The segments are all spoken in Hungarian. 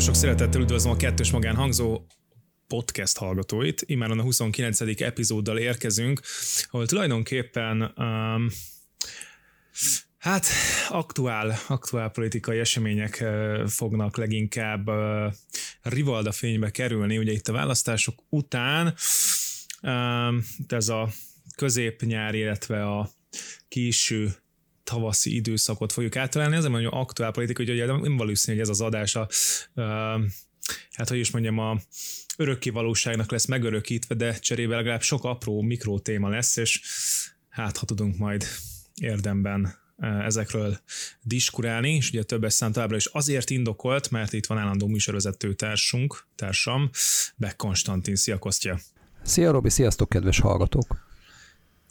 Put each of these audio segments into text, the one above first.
Nagyon sok szeretettel üdvözlöm a kettős magán hangzó podcast hallgatóit. Imáron a 29. epizóddal érkezünk, ahol tulajdonképpen um, hát aktuál, aktuál politikai események uh, fognak leginkább uh, rivalda fénybe kerülni. Ugye itt a választások után um, ez a középnyár, illetve a késő tavaszi időszakot fogjuk átalálni, azért mondjuk aktuál politika, hogy nem valószínű, hogy ez az adás a, hát hogy is mondjam, a örökké valóságnak lesz megörökítve, de cserébe legalább sok apró mikró téma lesz, és hát ha tudunk majd érdemben ezekről diskurálni, és ugye többes szám továbbra is azért indokolt, mert itt van állandó műsorvezető társunk, társam, Beck Konstantin. Szia Kostya! Szia Robi, sziasztok kedves hallgatók!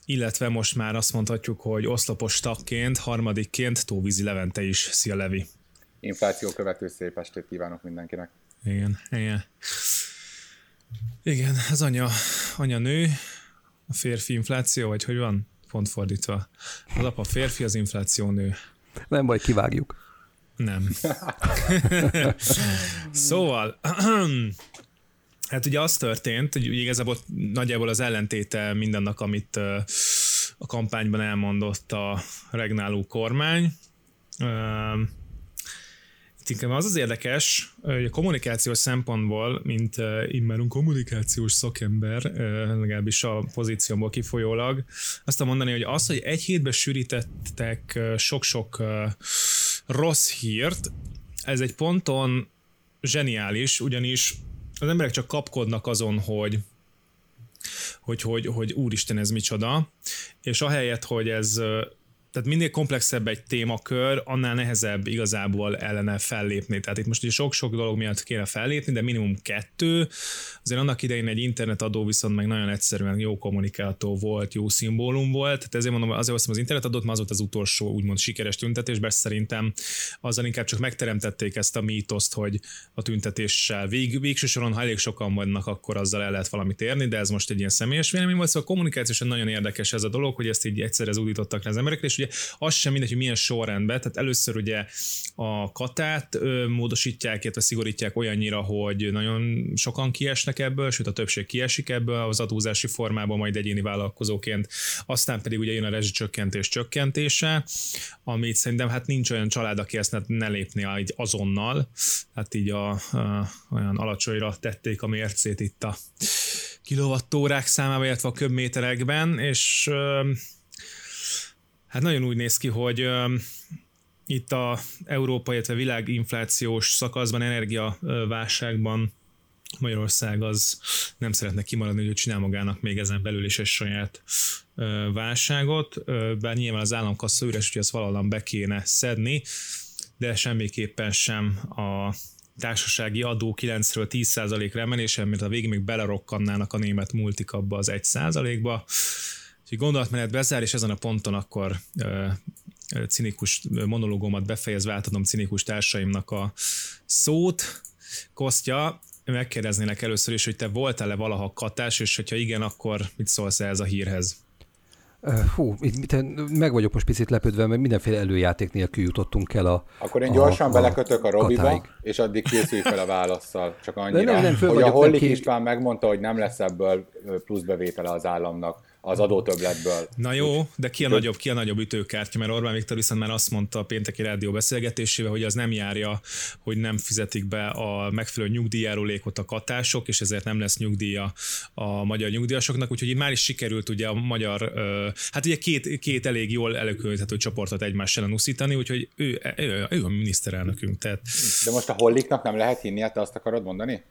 Illetve most már azt mondhatjuk, hogy oszlopos tagként, harmadikként Tóvízi Levente is. Szia Levi! Infláció követő szép estét kívánok mindenkinek! Igen, igen. Igen, az anya, anya nő, a férfi infláció, vagy hogy van? Pont fordítva. Az apa férfi, az infláció nő. Nem baj, kivágjuk. Nem. szóval, Hát ugye az történt, hogy igazából nagyjából az ellentéte mindennak, amit a kampányban elmondott a regnáló kormány. Itt inkább az az érdekes, hogy a kommunikációs szempontból, mint immáron kommunikációs szakember, legalábbis a pozíciómból kifolyólag, azt mondani, hogy az, hogy egy hétbe sűrítettek sok-sok rossz hírt, ez egy ponton zseniális, ugyanis az emberek csak kapkodnak azon, hogy hogy, hogy, hogy úristen ez micsoda, és ahelyett, hogy ez tehát minél komplexebb egy témakör, annál nehezebb igazából ellene fellépni. Tehát itt most ugye sok-sok dolog miatt kéne fellépni, de minimum kettő. Azért annak idején egy internetadó viszont meg nagyon egyszerűen jó kommunikátó volt, jó szimbólum volt. Tehát ezért mondom, azért hoztam az internetadót, mert az volt az utolsó úgymond sikeres tüntetés, bár szerintem azzal inkább csak megteremtették ezt a mítoszt, hogy a tüntetéssel vég, végső soron, ha elég sokan vannak, akkor azzal el lehet valamit érni, de ez most egy ilyen személyes vélemény volt, szóval kommunikációsan nagyon érdekes ez a dolog, hogy ezt így egyszerre zúdítottak az emberekre, és ugye az sem mindegy, hogy milyen sorrendben, tehát először ugye a katát módosítják, illetve szigorítják olyannyira, hogy nagyon sokan kiesnek ebből, sőt a többség kiesik ebből az adózási formában, majd egyéni vállalkozóként, aztán pedig ugye jön a rezsicsökkentés csökkentése, amit szerintem hát nincs olyan család, aki ezt ne lépni így azonnal, hát így a, a, olyan alacsonyra tették a mércét itt a kilovattórák számában, illetve a köbméterekben, és Hát nagyon úgy néz ki, hogy itt a Európa, illetve világinflációs szakaszban, energiaválságban Magyarország az nem szeretne kimaradni, hogy csinál magának még ezen belül is egy saját válságot, bár nyilván az államkassa üres, hogy azt valahol be kéne szedni, de semmiképpen sem a társasági adó 9-ről 10%-ra emelése, mert a végig még belerokkannának a német multik abba az 1%-ba, Úgyhogy gondolatmenet bezár, és ezen a ponton akkor cinikus monológomat befejezve átadom cinikus társaimnak a szót. Kostya, megkérdeznélek először is, hogy te voltál-e valaha katás, és hogyha igen, akkor mit szólsz ez a hírhez? Hú, meg vagyok most picit lepődve, mert mindenféle előjáték nélkül jutottunk el a Akkor én gyorsan a, belekötök a Robiba, katáig. és addig készülj fel a válaszsal. Csak annyira, nem, nem, hogy a Hollik István megmondta, hogy nem lesz ebből plusz bevétele az államnak az adótöbletből. Na jó, de ki a, nagyobb, ki a nagyobb ütőkártya, mert Orbán Viktor viszont már azt mondta a pénteki rádió beszélgetésével, hogy az nem járja, hogy nem fizetik be a megfelelő nyugdíjárulékot a katások, és ezért nem lesz nyugdíja a magyar nyugdíjasoknak, úgyhogy itt már is sikerült ugye a magyar, hát ugye két, két elég jól előkölthető csoportot egymás ellen uszítani, úgyhogy ő, ő, ő a miniszterelnökünk. Tehát... De most a holliknak nem lehet hinni, te azt akarod mondani?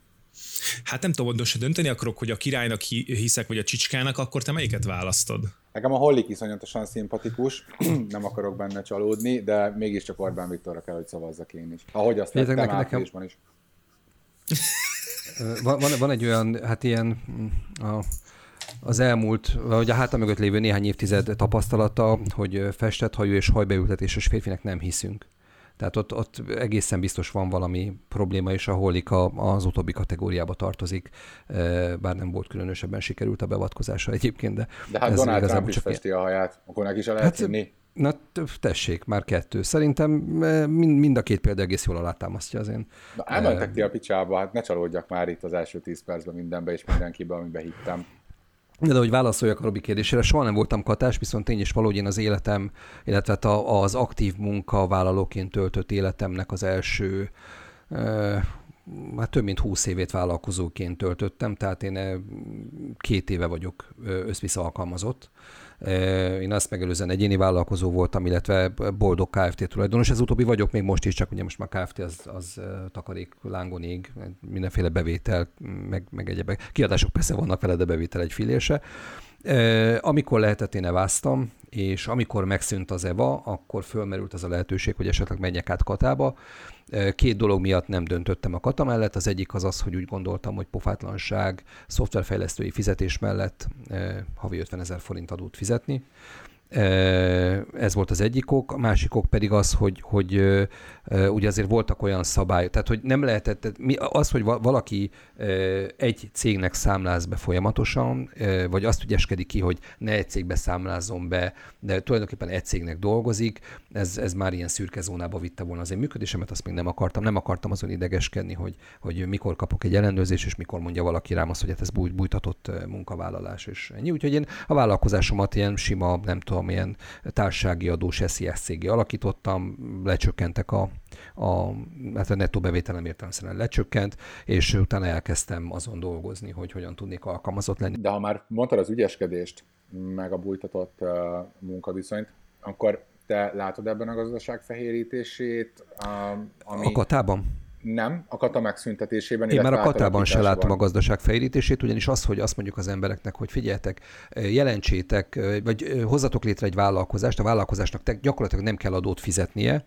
Hát nem tudom, most dönteni akarok, hogy a királynak hiszek, vagy a csicskának, akkor te melyiket választod? Nekem a Hollik iszonyatosan szimpatikus, nem akarok benne csalódni, de mégiscsak Orbán Viktorra kell, hogy szavazzak én is. Ahogy azt tettem nekem, nekem... is. van, van, van egy olyan, hát ilyen a, az elmúlt, vagy a háta mögött lévő néhány évtized tapasztalata, hogy festett hajú és hajbeültetéses férfinek nem hiszünk. Tehát ott, ott egészen biztos van valami probléma, és a Hollik az utóbbi kategóriába tartozik, bár nem volt különösebben sikerült a beavatkozása egyébként. De, de hát Donald Trump is csak... festi a haját, akkor neki is lehet hát, hinni. Na tessék, már kettő. Szerintem mind, mind a két példa egész jól alátámasztja az én. Na elmentek ti a picsába, hát ne csalódjak már itt az első tíz percben mindenbe és mindenkiben, amiben hittem. De, hogy válaszoljak a Robi kérdésére, soha nem voltam katás, viszont tény is valahogy én az életem, illetve hát az aktív munkavállalóként töltött életemnek az első hát több mint húsz évét vállalkozóként töltöttem, tehát én két éve vagyok összvisz alkalmazott. Én azt megelőzően egyéni vállalkozó voltam, illetve boldog Kft. tulajdonos. Ez utóbbi vagyok még most is, csak ugye most már Kft. az, az takarék lángon ég, mindenféle bevétel, meg, meg egyebek. Kiadások persze vannak vele, de bevétel egy filése. Amikor lehetett, én eváztam, és amikor megszűnt az EVA, akkor fölmerült az a lehetőség, hogy esetleg menjek át Katába. Két dolog miatt nem döntöttem a Kata mellett. Az egyik az az, hogy úgy gondoltam, hogy pofátlanság szoftverfejlesztői fizetés mellett havi 50 ezer forint adót fizetni. Ez volt az egyik ok, a másik ok pedig az, hogy, hogy ugye azért voltak olyan szabályok, tehát hogy nem lehetett, az, hogy valaki egy cégnek számláz be folyamatosan, vagy azt ügyeskedik ki, hogy ne egy cégbe számlázom be, de tulajdonképpen egy cégnek dolgozik, ez, ez már ilyen szürke zónába vitte volna az én működésemet, azt még nem akartam, nem akartam azon idegeskedni, hogy, hogy mikor kapok egy ellenőrzést, és mikor mondja valaki rám azt, hogy hát ez bújt, bújtatott munkavállalás, és ennyi. Úgyhogy én a vállalkozásomat ilyen sima, nem tudom, ilyen társasági adós SZSZ alakítottam, lecsökkentek a, a, hát a nettó bevételem értelemszerűen lecsökkent, és utána elkezdtem azon dolgozni, hogy hogyan tudnék alkalmazott lenni. De ha már mondtad az ügyeskedést, meg a bújtatott uh, munkaviszonyt, akkor te látod ebben a gazdaság fehérítését? Uh, ami... A katában? Nem, a kata megszüntetésében. Én már a katában se látom a gazdaság fejlítését, ugyanis az, hogy azt mondjuk az embereknek, hogy figyeljetek, jelentsétek, vagy hozzatok létre egy vállalkozást, a vállalkozásnak gyakorlatilag nem kell adót fizetnie,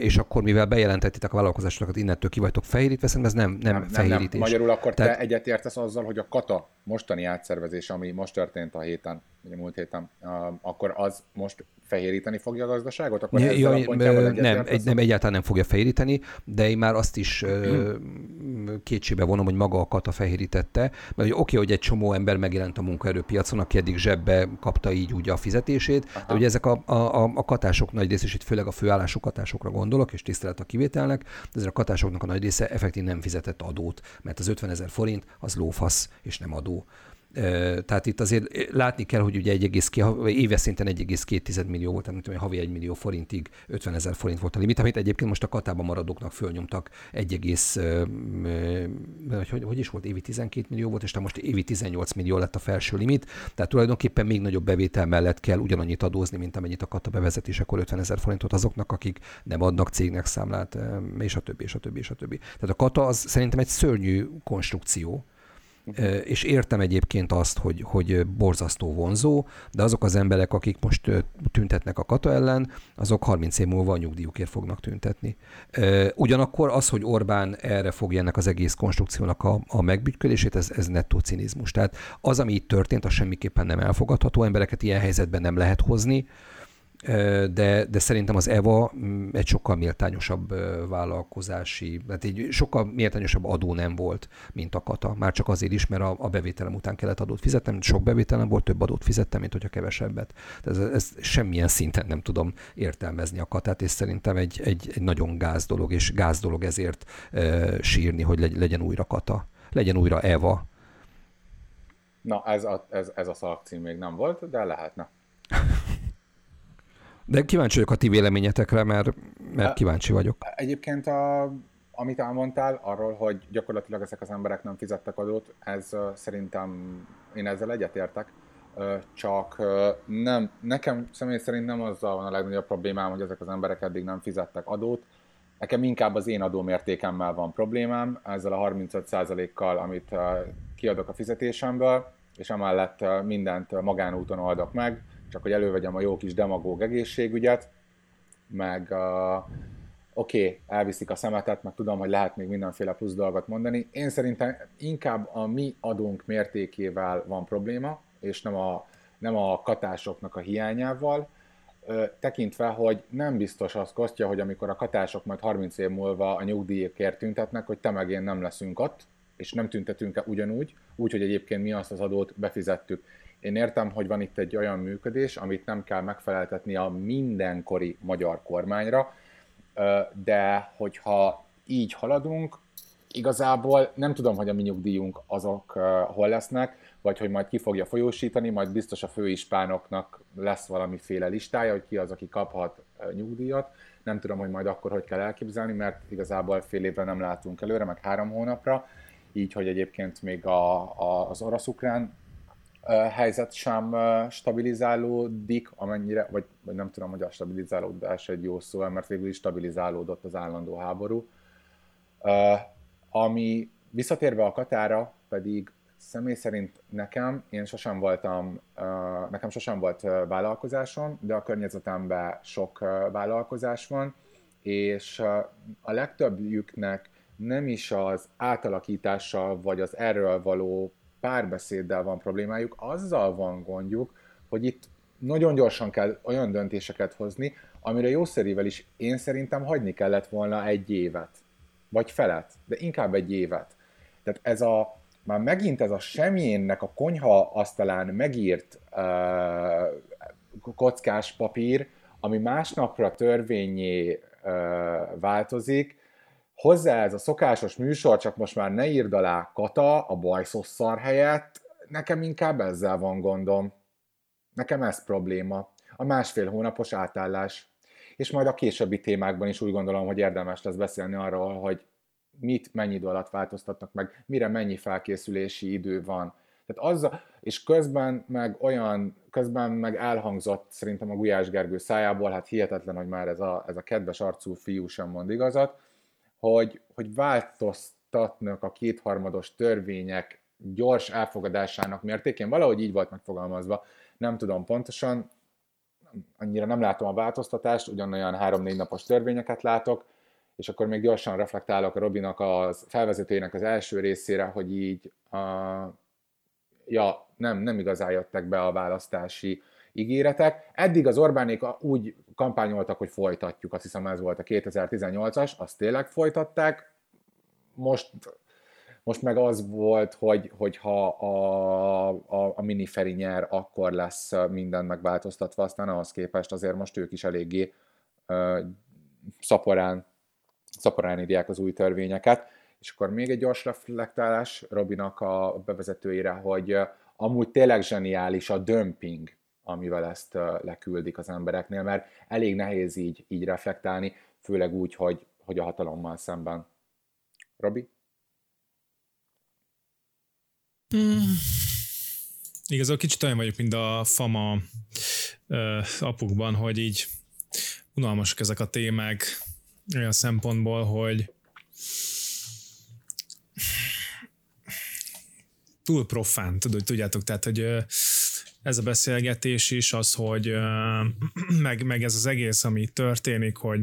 és akkor mivel bejelentettétek a vállalkozásokat, innentől ki vagytok fehérítve, szerintem ez nem, nem, nem fehérítés. Nem, nem. Magyarul akkor Tehát... te egyetértesz azzal, hogy a kata mostani átszervezés, ami most történt a héten, ugye múlt héten, akkor az most fehéríteni fogja a gazdaságot? Akkor ja, ja, nem, egy, nem, egyáltalán nem fogja fehéríteni, de én már azt is hmm. kétségbe vonom, hogy maga a kata fehérítette, mert hogy oké, okay, hogy egy csomó ember megjelent a munkaerőpiacon, aki eddig zsebbe kapta így úgy a fizetését, Aha. de ugye ezek a, a, a katások nagy része, és itt főleg a főállású katásokra gondolok, és tisztelet a kivételnek, de ezek a katásoknak a nagy része effektív nem fizetett adót, mert az 50 ezer forint az lófasz, és nem adó. Tehát itt azért látni kell, hogy ugye 1,2, éves szinten 1,2 millió volt, nem tudom, havi 1 millió forintig 50 ezer forint volt a limit, amit egyébként most a katában maradóknak fölnyomtak 1, hogy, hogy is volt, évi 12 millió volt, és most évi 18 millió lett a felső limit, tehát tulajdonképpen még nagyobb bevétel mellett kell ugyanannyit adózni, mint amennyit a kata bevezetésekor 50 ezer forintot azoknak, akik nem adnak cégnek számlát, és a többi, és a többi, és a többi. Tehát a kata az szerintem egy szörnyű konstrukció, és értem egyébként azt, hogy, hogy borzasztó vonzó, de azok az emberek, akik most tüntetnek a kata ellen, azok 30 év múlva a nyugdíjukért fognak tüntetni. Ugyanakkor az, hogy Orbán erre fogja ennek az egész konstrukciónak a, a megbütyködését, ez, ez nettó cinizmus. Tehát az, ami itt történt, az semmiképpen nem elfogadható, embereket ilyen helyzetben nem lehet hozni, de, de szerintem az EVA mm, egy sokkal méltányosabb vállalkozási, tehát egy sokkal méltányosabb adó nem volt, mint a kata. Már csak azért is, mert a, a bevételem után kellett adót fizetnem, sok bevételem volt, több adót fizettem, mint hogyha kevesebbet. Tehát ez, ez semmilyen szinten nem tudom értelmezni a katát, és szerintem egy, egy, egy nagyon gáz dolog, és gáz dolog ezért e, sírni, hogy legyen újra kata, legyen újra EVA. Na, ez a, ez, ez a szalagcím még nem volt, de lehetne. De kíváncsi vagyok a ti véleményetekre, mert, mert kíváncsi vagyok. Egyébként a, amit elmondtál arról, hogy gyakorlatilag ezek az emberek nem fizettek adót, ez szerintem én ezzel egyetértek, csak nem, nekem személy szerint nem azzal van a legnagyobb problémám, hogy ezek az emberek eddig nem fizettek adót, Nekem inkább az én adómértékemmel van problémám, ezzel a 35%-kal, amit kiadok a fizetésemből, és emellett mindent magánúton oldok meg, csak hogy elővegyem a jó kis demagóg egészségügyet, meg uh, oké, okay, elviszik a szemetet, meg tudom, hogy lehet még mindenféle plusz dolgot mondani. Én szerintem inkább a mi adónk mértékével van probléma, és nem a, nem a katásoknak a hiányával, tekintve, hogy nem biztos az Kostya, hogy amikor a katások majd 30 év múlva a nyugdíjékért tüntetnek, hogy te meg én nem leszünk ott, és nem tüntetünk ugyanúgy, úgy, hogy egyébként mi azt az adót befizettük. Én értem, hogy van itt egy olyan működés, amit nem kell megfeleltetni a mindenkori magyar kormányra, de hogyha így haladunk, igazából nem tudom, hogy a mi nyugdíjunk azok hol lesznek, vagy hogy majd ki fogja folyósítani, majd biztos a főispánoknak lesz valamiféle listája, hogy ki az, aki kaphat nyugdíjat. Nem tudom, hogy majd akkor hogy kell elképzelni, mert igazából fél évre nem látunk előre, meg három hónapra, így, hogy egyébként még a, a, az orosz-ukrán helyzet sem stabilizálódik, amennyire, vagy, vagy nem tudom, hogy a stabilizálódás egy jó szó, mert végül is stabilizálódott az állandó háború. Ami visszatérve a Katára, pedig személy szerint nekem, én sosem voltam, nekem sosem volt vállalkozásom, de a környezetemben sok vállalkozás van, és a legtöbbjüknek nem is az átalakítással, vagy az erről való párbeszéddel van problémájuk, azzal van gondjuk, hogy itt nagyon gyorsan kell olyan döntéseket hozni, amire jószerével is én szerintem hagyni kellett volna egy évet, vagy felet, de inkább egy évet. Tehát ez a, már megint ez a semjénnek a konyha asztalán megírt uh, kockás papír, ami másnapra törvényé uh, változik, hozzá ez a szokásos műsor, csak most már ne írd alá Kata a bajszosszar helyett, nekem inkább ezzel van gondom. Nekem ez probléma. A másfél hónapos átállás. És majd a későbbi témákban is úgy gondolom, hogy érdemes lesz beszélni arról, hogy mit mennyi idő alatt változtatnak meg, mire mennyi felkészülési idő van. Tehát az, és közben meg olyan, közben meg elhangzott szerintem a Gulyás Gergő szájából, hát hihetetlen, hogy már ez a, ez a kedves arcú fiú sem mond igazat, hogy, hogy változtatnak a kétharmados törvények gyors elfogadásának mértékén. Valahogy így volt megfogalmazva, nem tudom pontosan, annyira nem látom a változtatást, ugyanolyan három-négy napos törvényeket látok, és akkor még gyorsan reflektálok a Robinak a felvezetőjének az első részére, hogy így a, ja, nem, nem igazán jöttek be a választási ígéretek. Eddig az Orbánék úgy kampányoltak, hogy folytatjuk, azt hiszem ez volt a 2018-as, azt tényleg folytatták. Most, most meg az volt, hogy, hogy ha a, a, a miniferi nyer, akkor lesz minden megváltoztatva, aztán ahhoz képest azért most ők is eléggé uh, szaporán, szaporán írják az új törvényeket. És akkor még egy gyors reflektálás Robinak a bevezetőire, hogy amúgy tényleg zseniális a dömping amivel ezt leküldik az embereknél, mert elég nehéz így, így reflektálni, főleg úgy, hogy, hogy a hatalommal szemben. Robi? Hmm. Igazából kicsit olyan vagyok, mint a fama uh, apukban, hogy így unalmasak ezek a témák olyan szempontból, hogy túl profán, tudod, tudjátok, tehát, hogy ez a beszélgetés is, az, hogy meg, meg ez az egész, ami történik, hogy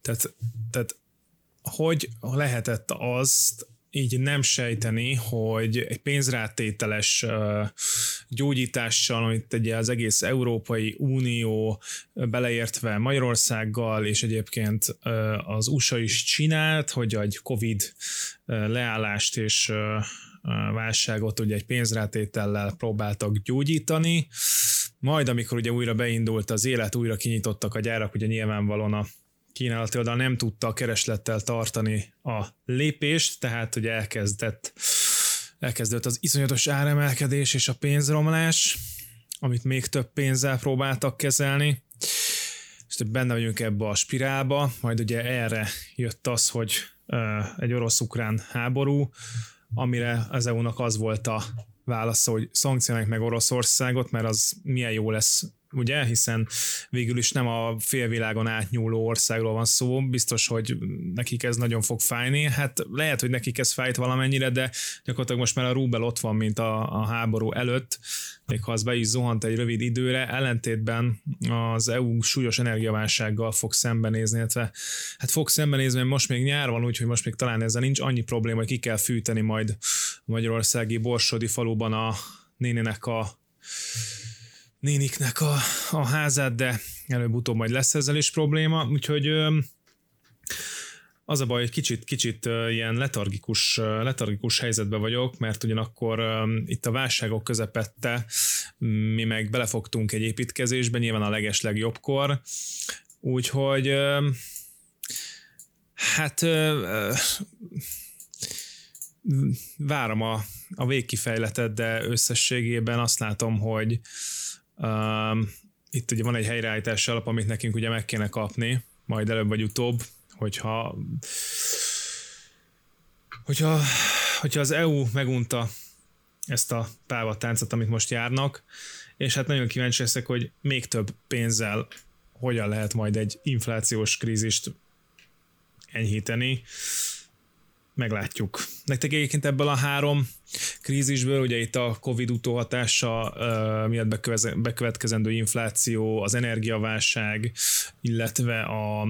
tehát, tehát hogy lehetett azt így nem sejteni, hogy egy pénzrátételes gyógyítással, amit ugye az egész Európai Unió beleértve Magyarországgal, és egyébként az USA is csinált, hogy egy Covid leállást és válságot ugye egy pénzrátétellel próbáltak gyógyítani, majd amikor ugye újra beindult az élet, újra kinyitottak a gyárak, ugye nyilvánvalóan a kínálati oldal nem tudta a kereslettel tartani a lépést, tehát ugye elkezdett elkezdett az iszonyatos áremelkedés és a pénzromlás, amit még több pénzzel próbáltak kezelni, és benne vagyunk ebbe a spirálba, majd ugye erre jött az, hogy egy orosz-ukrán háború, amire az EU-nak az volt a válasza, hogy szankcionálják meg Oroszországot, mert az milyen jó lesz ugye, hiszen végül is nem a félvilágon átnyúló országról van szó, biztos, hogy nekik ez nagyon fog fájni, hát lehet, hogy nekik ez fájt valamennyire, de gyakorlatilag most már a rubel ott van, mint a, a háború előtt, még ha az be is zuhant egy rövid időre, ellentétben az EU súlyos energiaválsággal fog szembenézni, illetve hát fog szembenézni, mert most még nyár van, úgyhogy most még talán ezzel nincs annyi probléma, hogy ki kell fűteni majd a magyarországi Borsodi faluban a nénének a néniknek a, a házát, de előbb-utóbb majd lesz ezzel is probléma, úgyhogy az a baj, hogy kicsit, kicsit ilyen letargikus, letargikus helyzetben vagyok, mert ugyanakkor itt a válságok közepette mi meg belefogtunk egy építkezésbe, nyilván a leges legjobbkor, úgyhogy hát várom a, a végkifejletet, de összességében azt látom, hogy um, itt ugye van egy helyreállítási alap, amit nekünk ugye meg kéne kapni, majd előbb vagy utóbb, hogyha hogyha, hogyha az EU megunta ezt a távatáncot, amit most járnak, és hát nagyon kíváncsi leszek, hogy még több pénzzel hogyan lehet majd egy inflációs krízist enyhíteni. Meglátjuk. Nektek egyébként ebből a három krízisből, ugye itt a Covid utóhatása miatt bekövetkezendő infláció, az energiaválság, illetve a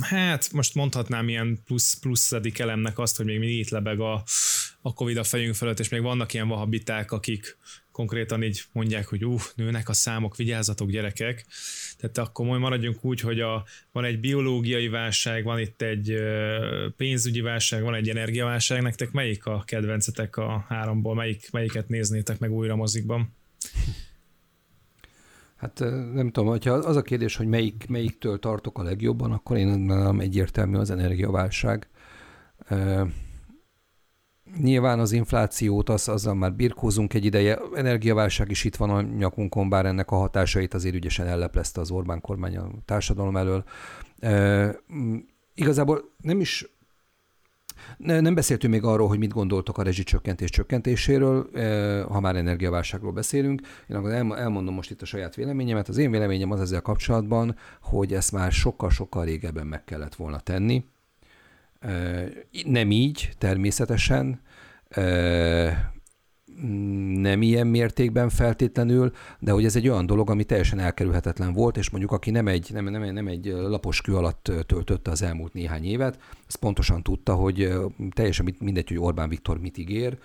hát most mondhatnám ilyen plusz, pluszadik elemnek azt, hogy még mindig itt lebeg a, a Covid a fejünk fölött, és még vannak ilyen vahabiták, akik konkrétan így mondják, hogy ú, nőnek a számok, vigyázzatok gyerekek. Tehát akkor majd maradjunk úgy, hogy a, van egy biológiai válság, van itt egy pénzügyi válság, van egy energiaválság. Nektek melyik a kedvencetek a háromból? Melyik, melyiket néznétek meg újra mozikban? Hát nem tudom, hogyha az a kérdés, hogy melyik, melyiktől tartok a legjobban, akkor én nem egyértelmű az energiaválság. Nyilván az inflációt, az, azzal már birkózunk egy ideje. Energiaválság is itt van a nyakunkon, bár ennek a hatásait azért ügyesen elleplezte az Orbán kormány a társadalom elől. E, igazából nem is ne, nem beszéltünk még arról, hogy mit gondoltok a rezsicsökkentés csökkentéséről, ha már energiaválságról beszélünk. Én akkor elmondom most itt a saját véleményemet. Az én véleményem az ezzel kapcsolatban, hogy ezt már sokkal-sokkal régebben meg kellett volna tenni. Nem így, természetesen, nem ilyen mértékben feltétlenül, de hogy ez egy olyan dolog, ami teljesen elkerülhetetlen volt, és mondjuk aki nem egy, nem, nem, nem egy lapos kő alatt töltötte az elmúlt néhány évet, az pontosan tudta, hogy teljesen mindegy, hogy Orbán Viktor mit ígér,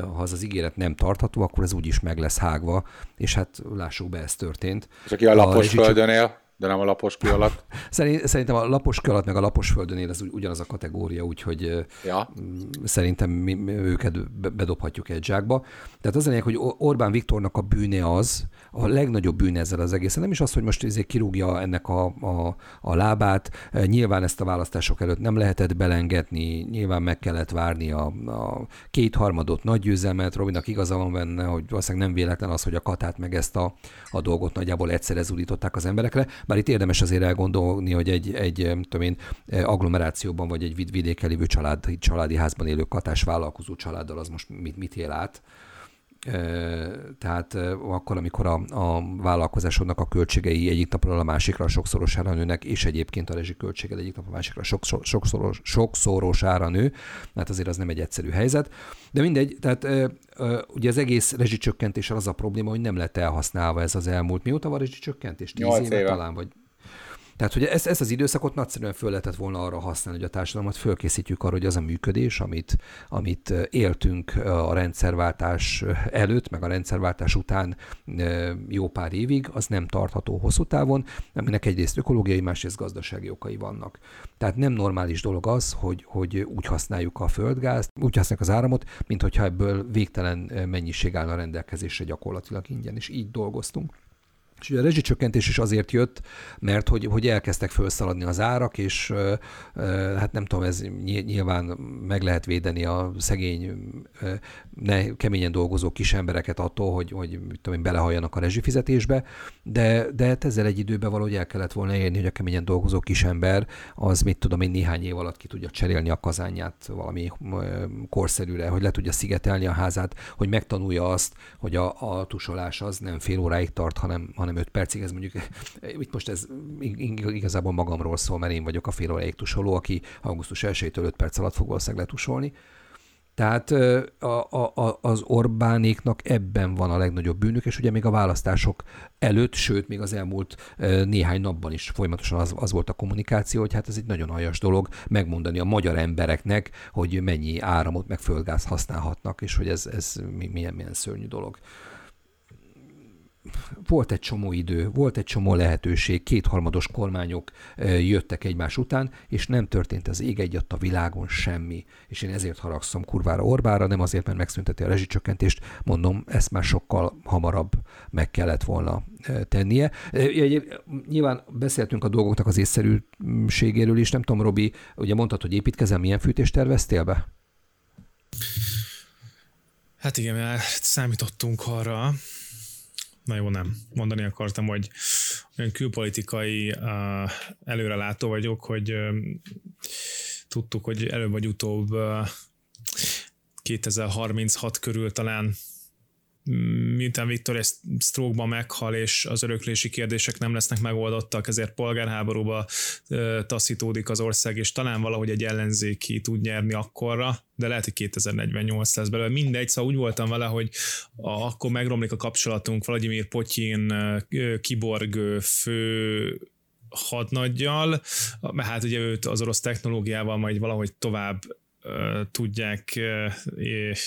ha az az ígéret nem tartható, akkor ez úgyis meg lesz hágva, és hát lássuk be, ez történt. És aki a lapos a földön él? De nem a lapos kő alatt? Szerintem a lapos kő alatt meg a lapos földön él, ez ugyanaz a kategória, úgyhogy ja. szerintem mi, mi őket bedobhatjuk egy zsákba. Tehát az a lényeg, hogy Orbán Viktornak a bűne az, a legnagyobb bűne ezzel az egészen. Nem is az, hogy most ezért kirúgja ennek a, a, a lábát. Nyilván ezt a választások előtt nem lehetett belengedni, nyilván meg kellett várni a, a kétharmadot nagy győzelmet. Robinak igaza van benne, hogy valószínűleg nem véletlen az, hogy a katát meg ezt a, a dolgot nagyjából egyszerre zúdították az emberekre. Bár itt érdemes azért elgondolni, hogy egy, egy tudom én, agglomerációban vagy egy vidéken lévő család, családi házban élő katás vállalkozó családdal az most mit, mit él át tehát akkor, amikor a, a vállalkozásodnak a költségei egyik napról a másikra sokszorosára nőnek, és egyébként a rezsiköltséged egyik napról a másikra sokszor, sokszoros, sokszorosára nő, mert azért az nem egy egyszerű helyzet. De mindegy, tehát ugye az egész rezsicsökkentéssel az a probléma, hogy nem lett elhasználva ez az elmúlt. Mióta van rezsicsökkentés? Tíz éve, éve talán, vagy tehát, hogy ezt, ezt az időszakot nagyszerűen föl lehetett volna arra használni, hogy a társadalmat fölkészítjük arra, hogy az a működés, amit, amit éltünk a rendszerváltás előtt, meg a rendszerváltás után jó pár évig, az nem tartható hosszú távon, aminek egyrészt ökológiai, másrészt gazdasági okai vannak. Tehát nem normális dolog az, hogy, hogy úgy használjuk a földgázt, úgy használjuk az áramot, mint hogyha ebből végtelen mennyiség állna rendelkezésre gyakorlatilag ingyen, és így dolgoztunk. És ugye a rezsicsökkentés is azért jött, mert hogy, hogy elkezdtek felszaladni az árak, és hát nem tudom, ez nyilván meg lehet védeni a szegény, ne, keményen dolgozó kis embereket attól, hogy, hogy tudom én, belehalljanak a rezsifizetésbe, de, de hát ezzel egy időben valahogy el kellett volna érni, hogy a keményen dolgozó kis ember az, mit tudom én, néhány év alatt ki tudja cserélni a kazányát valami korszerűre, hogy le tudja szigetelni a házát, hogy megtanulja azt, hogy a, a tusolás az nem fél óráig tart, hanem, hanem hanem 5 percig, ez mondjuk, itt most ez igazából magamról szól, mert én vagyok a fél óráig tusoló, aki augusztus 1-től 5 perc alatt fog valószínűleg letusolni. Tehát a, a, az Orbánéknak ebben van a legnagyobb bűnük, és ugye még a választások előtt, sőt, még az elmúlt néhány napban is folyamatosan az, az volt a kommunikáció, hogy hát ez egy nagyon aljas dolog megmondani a magyar embereknek, hogy mennyi áramot meg földgáz használhatnak, és hogy ez, ez milyen, milyen szörnyű dolog volt egy csomó idő, volt egy csomó lehetőség, kétharmados kormányok jöttek egymás után, és nem történt az ég egyat a világon semmi. És én ezért haragszom kurvára Orbára, nem azért, mert megszünteti a rezsicsökkentést, mondom, ezt már sokkal hamarabb meg kellett volna tennie. Nyilván beszéltünk a dolgoknak az észszerűségéről is, nem tudom, Robi, ugye mondtad, hogy építkezel, milyen fűtést terveztél be? Hát igen, mert számítottunk arra, na jó, nem. Mondani akartam, hogy olyan külpolitikai uh, előrelátó vagyok, hogy uh, tudtuk, hogy előbb vagy utóbb uh, 2036 körül talán miután Viktor egy stroke meghal, és az öröklési kérdések nem lesznek megoldottak, ezért polgárháborúba taszítódik az ország, és talán valahogy egy ellenzéki tud nyerni akkorra, de lehet, hogy 2048 lesz belőle. Mindegy, szóval úgy voltam vele, hogy a, akkor megromlik a kapcsolatunk Vladimir Potyin kiborg fő hadnaggyal, mert hát ugye őt az orosz technológiával majd valahogy tovább tudják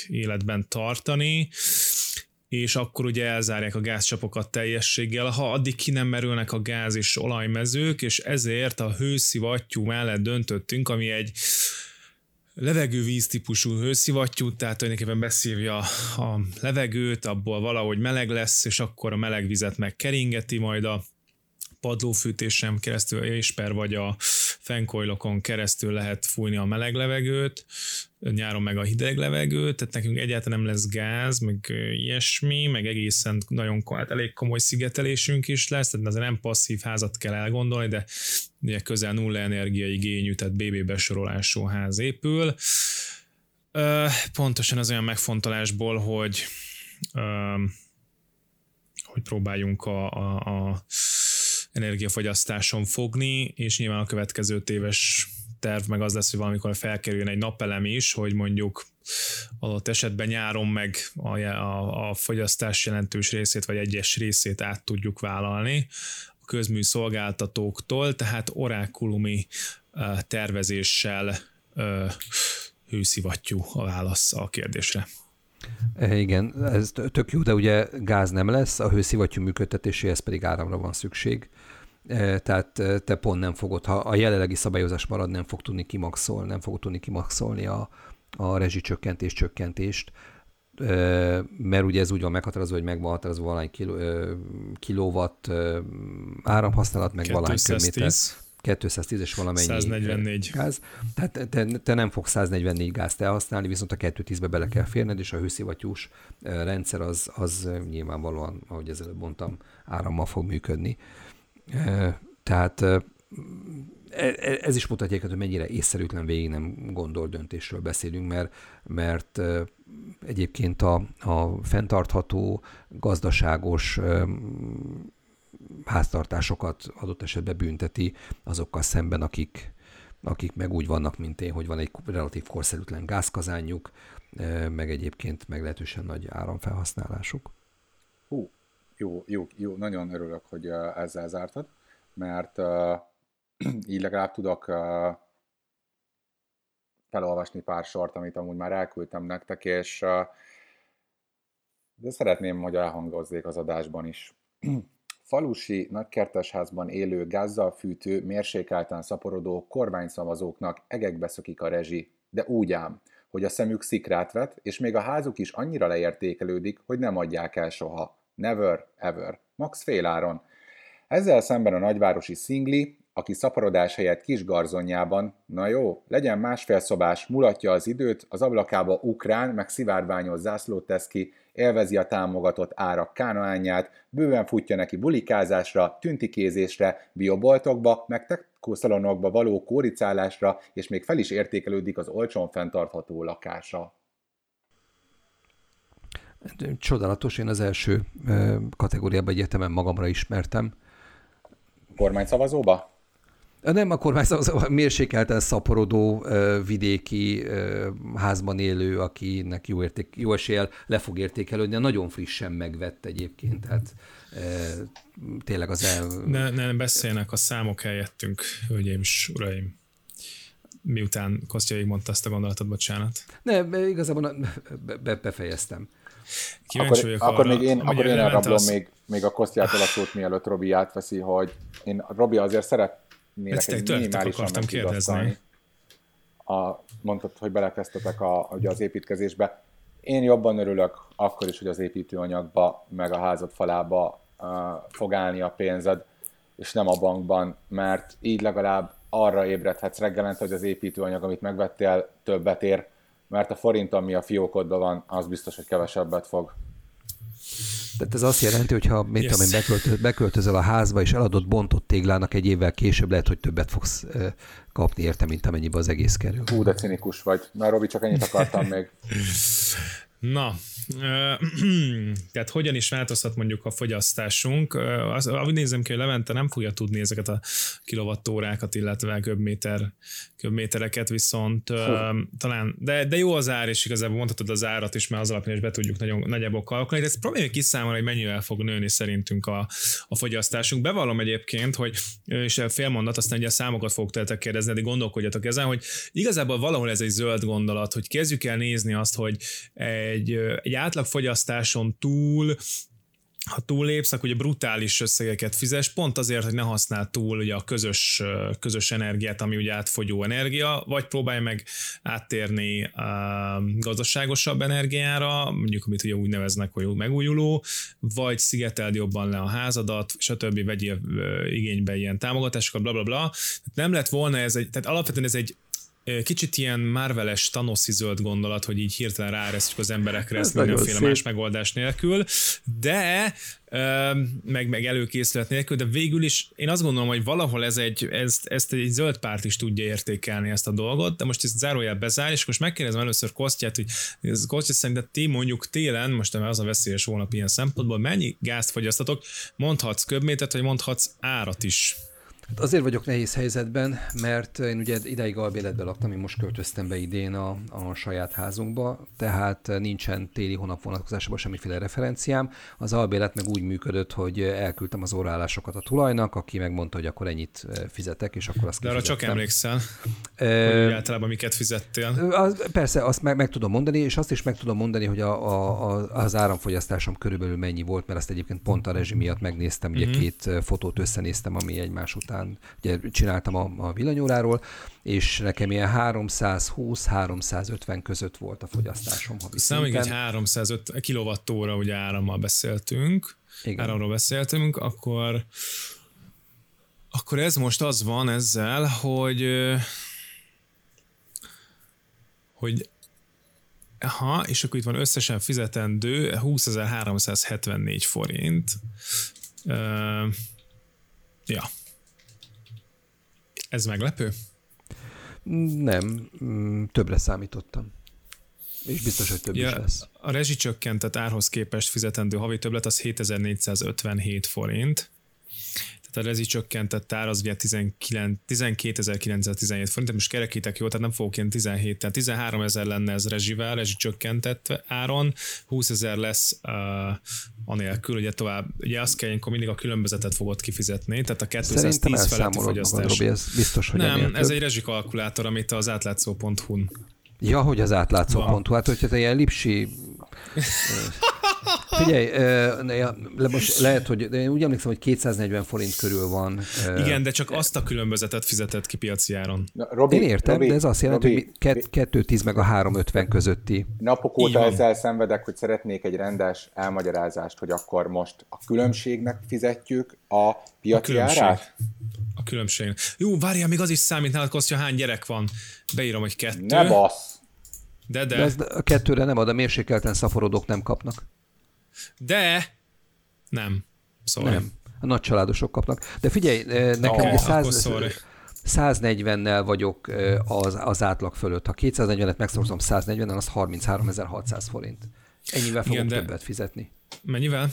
életben tartani, és akkor ugye elzárják a gázcsapokat teljességgel, ha addig ki nem merülnek a gáz és olajmezők, és ezért a hőszivattyú mellett döntöttünk, ami egy levegővíz típusú hőszivattyú, tehát tulajdonképpen beszívja a levegőt, abból valahogy meleg lesz, és akkor a meleg vizet megkeringeti, majd a padlófűtésem keresztül, és per vagy a fenkoilokon keresztül lehet fújni a meleg levegőt, nyáron meg a hideg levegőt, tehát nekünk egyáltalán nem lesz gáz, meg ilyesmi, meg egészen nagyon hát elég komoly szigetelésünk is lesz, tehát azért nem passzív házat kell elgondolni, de ugye közel nulla energiai gényű, tehát BB besorolású ház épül. Pontosan az olyan megfontolásból, hogy hogy próbáljunk a, a, a energiafogyasztáson fogni, és nyilván a következő éves terv meg az lesz, hogy valamikor felkerüljön egy napelem is, hogy mondjuk adott esetben nyáron meg a, a, a fogyasztás jelentős részét, vagy egyes részét át tudjuk vállalni a közmű szolgáltatóktól, tehát orákulumi tervezéssel hőszivattyú a válasz a kérdésre. E, igen, ez tök jó, de ugye gáz nem lesz, a hőszivattyú működtetéséhez pedig áramra van szükség. Tehát te pont nem fogod, ha a jelenlegi szabályozás marad, nem fog tudni kimaxolni, nem fog tudni kimaxolni a, a rezsicsökkentés csökkentést, mert ugye ez úgy van meghatározva, hogy megvan határozva valány kiló, kilowatt áramhasználat, meg valány köbméter. 210 és valamennyi 144. gáz. Tehát te, te nem fogsz 144 gázt elhasználni, viszont a 210-be bele kell férned, és a hőszivattyús rendszer az, az nyilvánvalóan, ahogy ezelőtt mondtam, árammal fog működni. Tehát e, e, ez is mutatja, hogy mennyire észszerűtlen végig nem gondol döntésről beszélünk, mert, mert egyébként a, a fenntartható, gazdaságos háztartásokat adott esetben bünteti azokkal szemben, akik, akik meg úgy vannak, mint én, hogy van egy relatív korszerűtlen gázkazányuk, meg egyébként meglehetősen nagy áramfelhasználásuk. Hú, jó, jó, jó, nagyon örülök, hogy ezzel zártad, mert uh, így legalább tudok uh, felolvasni pár sort, amit amúgy már elküldtem nektek, és uh, de szeretném, hogy elhangozzék az adásban is. falusi nagykertesházban élő gázzal fűtő, mérsékelten szaporodó kormányszavazóknak egekbe szökik a rezsi, de úgy ám, hogy a szemük szikrát vet, és még a házuk is annyira leértékelődik, hogy nem adják el soha. Never, ever. Max féláron. Ezzel szemben a nagyvárosi szingli, aki szaporodás helyett kis garzonjában, na jó, legyen másfél szobás, mulatja az időt, az ablakába ukrán, meg szivárványos zászlót tesz ki, élvezi a támogatott árak kánaánját, bőven futja neki bulikázásra, tüntikézésre, bioboltokba, meg tekkószalonokba való kóricálásra, és még fel is értékelődik az olcsón fenntartható lakása. Csodálatos, én az első kategóriában egyetemen magamra ismertem. Kormányszavazóba? Nem, a kormányzat mérsékelten szaporodó vidéki házban élő, akinek jó, érték, jó eséllyel le fog értékelődni, nagyon frissen megvett egyébként, tehát tényleg az el... Ne, ne beszélnek a számok helyettünk, hölgyeim és uraim miután Kostya mondta ezt a gondolatot, bocsánat. Ne, igazából be, befejeztem. Kíváncsi akkor, akkor arra, még én, akkor én elrablom az- még, még a Kosztjától a szót, mielőtt Robi átveszi, hogy én Robi azért szeretnélek Ezt egy minimálisan kérdezni. A, mondtad, hogy belekezdtetek a, ugye az építkezésbe. Én jobban örülök akkor is, hogy az építőanyagba, meg a házad falába uh, fog állni a pénzed, és nem a bankban, mert így legalább arra ébredhetsz reggelente, hogy az építőanyag, amit megvettél, többet ér, mert a forint, ami a fiókodban van, az biztos, hogy kevesebbet fog. Tehát ez azt jelenti, hogy ha Yes. tudom én, beköltö, beköltözöl a házba, és eladott bontott téglának egy évvel később, lehet, hogy többet fogsz kapni érte, mint amennyibe az egész kerül. Hú, de cinikus vagy. Na, Robi, csak ennyit akartam még. Na, tehát hogyan is változhat mondjuk a fogyasztásunk? Az, ahogy nézem ki, hogy Levente nem fogja tudni ezeket a kilovattórákat, illetve köbméter, köbmétereket, viszont ö, talán, de, de jó az ár, és igazából mondhatod az árat is, mert az alapján is be tudjuk nagyon nagyjából kalkulálni. Ez próbáljuk kiszámolni, hogy mennyivel fog nőni szerintünk a, a fogyasztásunk. Bevallom egyébként, hogy és fél mondat, aztán ugye a számokat fogok tőletek kérdezni, de gondolkodjatok ezen, hogy igazából valahol ez egy zöld gondolat, hogy kezdjük el nézni azt, hogy egy, egy átlagfogyasztáson túl ha túllépsz, akkor ugye brutális összegeket fizes, pont azért, hogy ne használd túl ugye a közös, közös energiát, ami ugye átfogyó energia, vagy próbálj meg áttérni uh, gazdaságosabb energiára, mondjuk amit ugye úgy neveznek, hogy megújuló, vagy szigeteld jobban le a házadat, stb. vegyél igénybe ilyen támogatásokat, bla bla bla. Nem lett volna ez egy, tehát alapvetően ez egy kicsit ilyen Marveles tanoszi zöld gondolat, hogy így hirtelen ráeresztjük az emberekre Ez ezt nagyon mindenféle szép. más megoldás nélkül, de meg, meg előkészület nélkül, de végül is én azt gondolom, hogy valahol ez egy, ezt, ezt egy zöld párt is tudja értékelni ezt a dolgot, de most ezt zárójel bezár, és most megkérdezem először Kostját, hogy ez Kostya szerinted ti mondjuk télen, most az a veszélyes hónap ilyen szempontból, mennyi gázt fogyasztatok, mondhatsz köbmétert, vagy mondhatsz árat is. Hát azért vagyok nehéz helyzetben, mert én ugye ideig albéletben laktam, én most költöztem be idén a, a saját házunkba, tehát nincsen téli hónap vonatkozásában semmiféle referenciám. Az albélet meg úgy működött, hogy elküldtem az óraállásokat a tulajnak, aki megmondta, hogy akkor ennyit fizetek, és akkor azt De arra csak emlékszel, hogy Ö, úgy általában miket fizettél. az, persze, azt meg, meg tudom mondani, és azt is meg tudom mondani, hogy a, a, a, az áramfogyasztásom körülbelül mennyi volt, mert azt egyébként pont a rezsi miatt megnéztem, ugye Mhm. két fotót összenéztem, ami egymás után ugye csináltam a, a villanyóráról, és nekem ilyen 320-350 között volt a fogyasztásom havi Számoljuk egy szinten. 305 kilowattóra ugye árammal beszéltünk, Igen. áramról beszéltünk, akkor akkor ez most az van ezzel, hogy hogy Aha, és akkor itt van összesen fizetendő 20.374 forint. Ö, ja. Ez meglepő? Nem, mm, többre számítottam. És biztos, hogy több is lesz. A rezsicsökkentett árhoz képest fizetendő havi többlet az 7457 forint. Tehát a rezsicsökkentett ár az ugye 19 12.917 forint, most kerekítek jó, tehát nem fogok ilyen 17, tehát 13 ezer lenne ez rezsivel, rezsicsökkentett áron, 20 ezer lesz uh, anélkül, ugye tovább, ugye azt kell ilyenkor mindig a különbözetet fogod kifizetni, tehát a Szerintem 210 feletti elszámolod magad, fogyasztás. Robi, ez biztos, hogy Nem, ez több. egy rezsikalkulátor, amit az átlátszó.hu-n Ja, hogy az átlátszó Van. pont. Hát, hogyha te ilyen lipsi... Figyelj, le, most lehet, hogy de én úgy emlékszem, hogy 240 forint körül van. Igen, de csak azt a különbözetet fizetett ki piaci áron. Na, Robi, Én értem, Robi, de ez azt jelenti, Robi, hogy kett- 210 meg a 350 közötti. Napok óta van. ezzel szenvedek, hogy szeretnék egy rendes elmagyarázást, hogy akkor most a különbségnek fizetjük a piaci különbség. árát? A különbség. Jó, várjál, még az is számít nálad, Kostya, hány gyerek van? Beírom, hogy kettő. Ne bassz! De, de, De ez a kettőre nem ad, a mérsékelten szaporodók nem kapnak. De, nem. Szóval. Nem. A nagy családosok kapnak. De figyelj, ö, nekem akkor 100, sorry. 140-nel vagyok ö, az, az átlag fölött. Ha 240-et megszorzom 140-nel, az 33.600 forint. Ennyivel fogok Igen, de- többet fizetni. Mennyivel?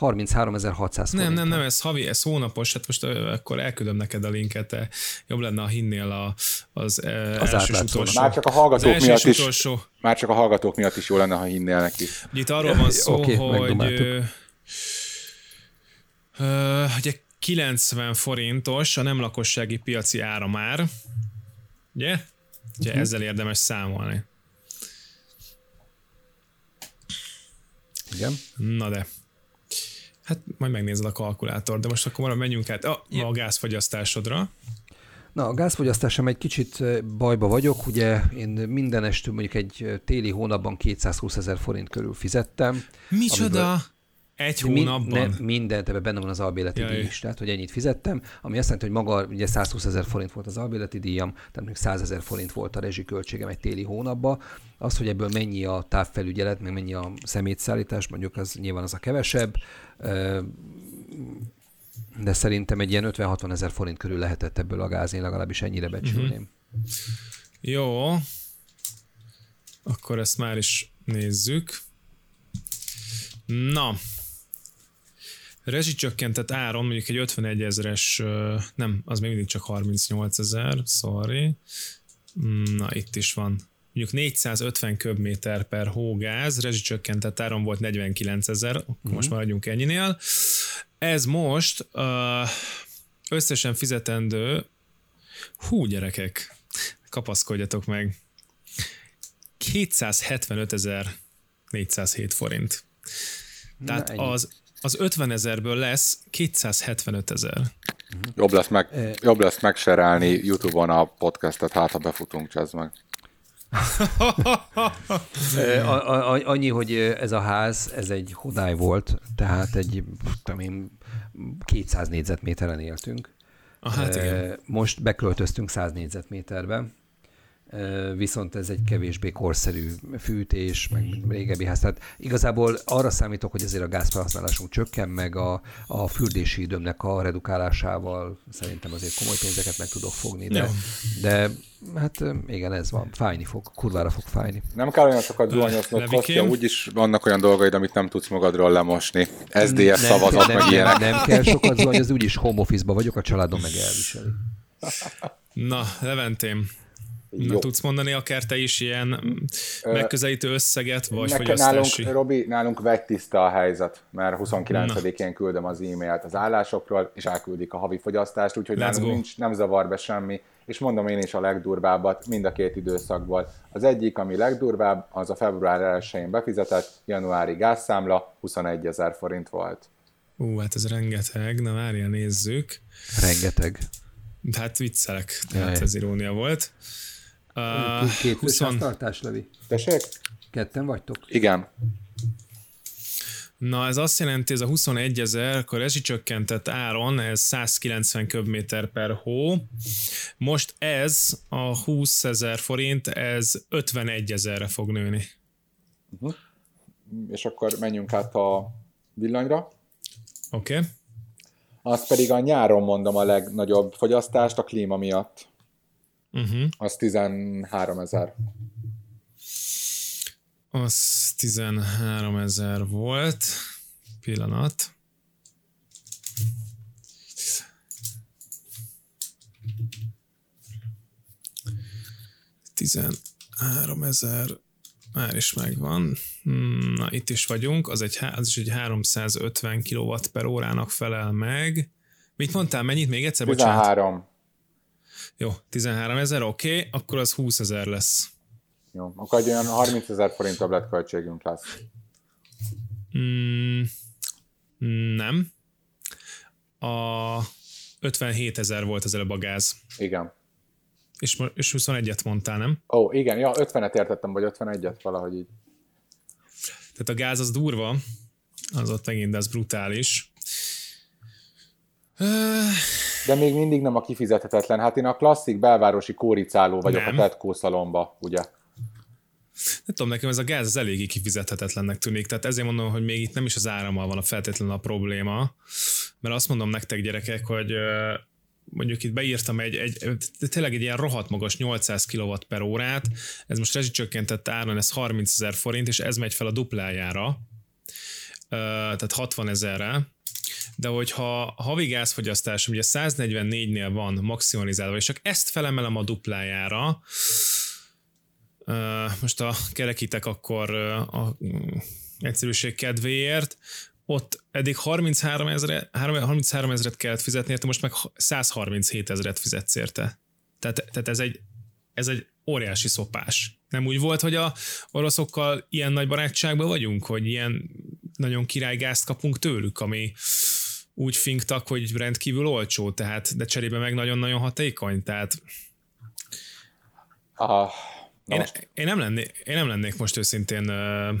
33.600 forint. Nem, nem, nem, ez havi, ez hónapos, hát most akkor elküldöm neked a linket, de jobb lenne, ha hinnél a, az, az első és átlátszónak. utolsó. Már csak a az hallgatók miatt is, utolsó. már csak a hallgatók miatt is jó lenne, ha hinnél neki. Itt arról van szó, Oké, hogy ö, ö, ugye 90 forintos a nem lakossági piaci áramár, ugye? Ugye Mhm. ezzel érdemes számolni. Igen. Na de. Hát majd megnézed a kalkulátor, de most akkor menjünk át a, a gázfogyasztásodra. Na, a gázfogyasztásom egy kicsit bajba vagyok, ugye én minden estő mondjuk egy téli hónapban 220 ezer forint körül fizettem. Micsoda? Amiből egy hónapban? Min, ne, mindent, ebben benne van az albéleti Jaj. díj is, tehát hogy ennyit fizettem, ami azt jelenti, hogy maga ugye 120 ezer forint volt az albéleti díjam, tehát még 100 ezer forint volt a rezsiköltségem egy téli hónapban. Az, hogy ebből mennyi a távfelügyelet, meg mennyi a szemétszállítás, mondjuk az nyilván az a kevesebb, de szerintem egy ilyen 50-60 ezer forint körül lehetett ebből a gáz, én legalábbis ennyire becsülném. Uh-huh. Jó, akkor ezt már is nézzük. Na, rezsicsökkentett áron mondjuk egy 51 ezeres, nem, az még mindig csak 38 ezer, sorry. Na, itt is van. Mondjuk 450 köbméter per hógáz, rezsicsökkentett áron volt 49 ezer, uh-huh. most maradjunk ennyinél. Ez most összesen fizetendő, hú gyerekek, kapaszkodjatok meg, 275.407 forint. Tehát az, az 50 ezerből lesz 275 ezer. Jobb lesz, meg, jobb lesz megserelni YouTube-on a podcastet, hát ha befutunk, ez meg. Annyi, hogy ez a ház, ez egy hodály volt, tehát egy, tudom én, 200 négyzetméteren éltünk. Ah, hát igen. Most beköltöztünk 100 négyzetméterbe, viszont ez egy kevésbé korszerű fűtés, meg régebbi ház. Tehát igazából arra számítok, hogy azért a gázfelhasználásunk csökken, meg a, a fürdési időmnek a redukálásával szerintem azért komoly pénzeket meg tudok fogni, de, de hát igen, ez van. Fájni fog, kurvára fog fájni. Nem kell olyan sokat zuhanyoznod, Kostya, úgyis vannak olyan dolgaid, amit nem tudsz magadról lemosni. SZDF szavazat, meg ilyenek. Nem kell sokat zuhanyozni, úgyis home office-ba vagyok, a családom meg elviseli. Na, Leventém, Na, Jó. tudsz mondani akár te is ilyen megközelítő összeget, vagy Nekem fogyasztási? Nálunk, Robi, nálunk tiszta a helyzet, mert 29-én küldöm az e-mailt az állásokról, és elküldik a havi fogyasztást, úgyhogy Let's nálunk go. nincs, nem zavar be semmi, és mondom én is a legdurvábbat mind a két időszakból. Az egyik, ami legdurvább, az a február 1-én befizetett, januári gázszámla 21 ezer forint volt. Ú, hát ez rengeteg, na várja, nézzük. Rengeteg. Hát viccelek, tehát Jaj. ez irónia volt. Uh, Két 20... tartás, Levi. Tessék? Ketten vagytok? Igen. Na, ez azt jelenti, ez a 21 ezer, akkor csökkentett áron, ez 190 köbméter per hó. Most ez a 20 ezer forint, ez 51 ezerre fog nőni. Uh-huh. És akkor menjünk át a villanyra. Oké. Okay. Azt pedig a nyáron mondom a legnagyobb fogyasztást a klíma miatt. Uh-huh. Az 13 ezer. Az 13 ezer volt. Pillanat. Tizenhárom ezer már is megvan. Na, itt is vagyunk, az, egy, az is egy 350 kW per órának felel meg. Mit mondtál, mennyit még egyszer? 13. Bocsánat. Jó, 13 ezer, oké, okay, akkor az 20 ezer lesz. Jó, akkor egy olyan 30 ezer forint többletköltségünk lesz. Mm, nem. A 57 ezer volt az előbb a gáz. Igen. És, és 21-et mondtál, nem? Ó, oh, igen, ja, 50-et értettem, vagy 51-et, valahogy így. Tehát a gáz az durva, az ott megint, ez brutális. De még mindig nem a kifizethetetlen. Hát én a klasszik belvárosi kóricáló vagyok nem. a Petco szalomba, ugye? Nem tudom, nekem ez a gáz az eléggé kifizethetetlennek tűnik, tehát ezért mondom, hogy még itt nem is az árammal van a feltétlenül a probléma, mert azt mondom nektek gyerekek, hogy mondjuk itt beírtam egy, egy tényleg egy ilyen rohadt magas 800 kW per órát, ez most rezsicsökkentett áron, ez 30 ezer forint, és ez megy fel a duplájára, tehát 60 ezerre, de hogyha havi gázfogyasztásom ugye 144-nél van maximalizálva, és csak ezt felemelem a duplájára, most a kerekítek akkor a egyszerűség kedvéért, ott eddig 33 ezeret, 33 ezeret kellett fizetni, érte most meg 137 ezeret fizetsz érte. Tehát, tehát ez, egy, ez egy óriási szopás. Nem úgy volt, hogy a oroszokkal ilyen nagy barátságban vagyunk, hogy ilyen nagyon királygázt kapunk tőlük, ami úgy finktak, hogy rendkívül olcsó, tehát, de cserébe meg nagyon-nagyon hatékony, tehát Aha. Én, én, nem lennék, én nem lennék most őszintén uh,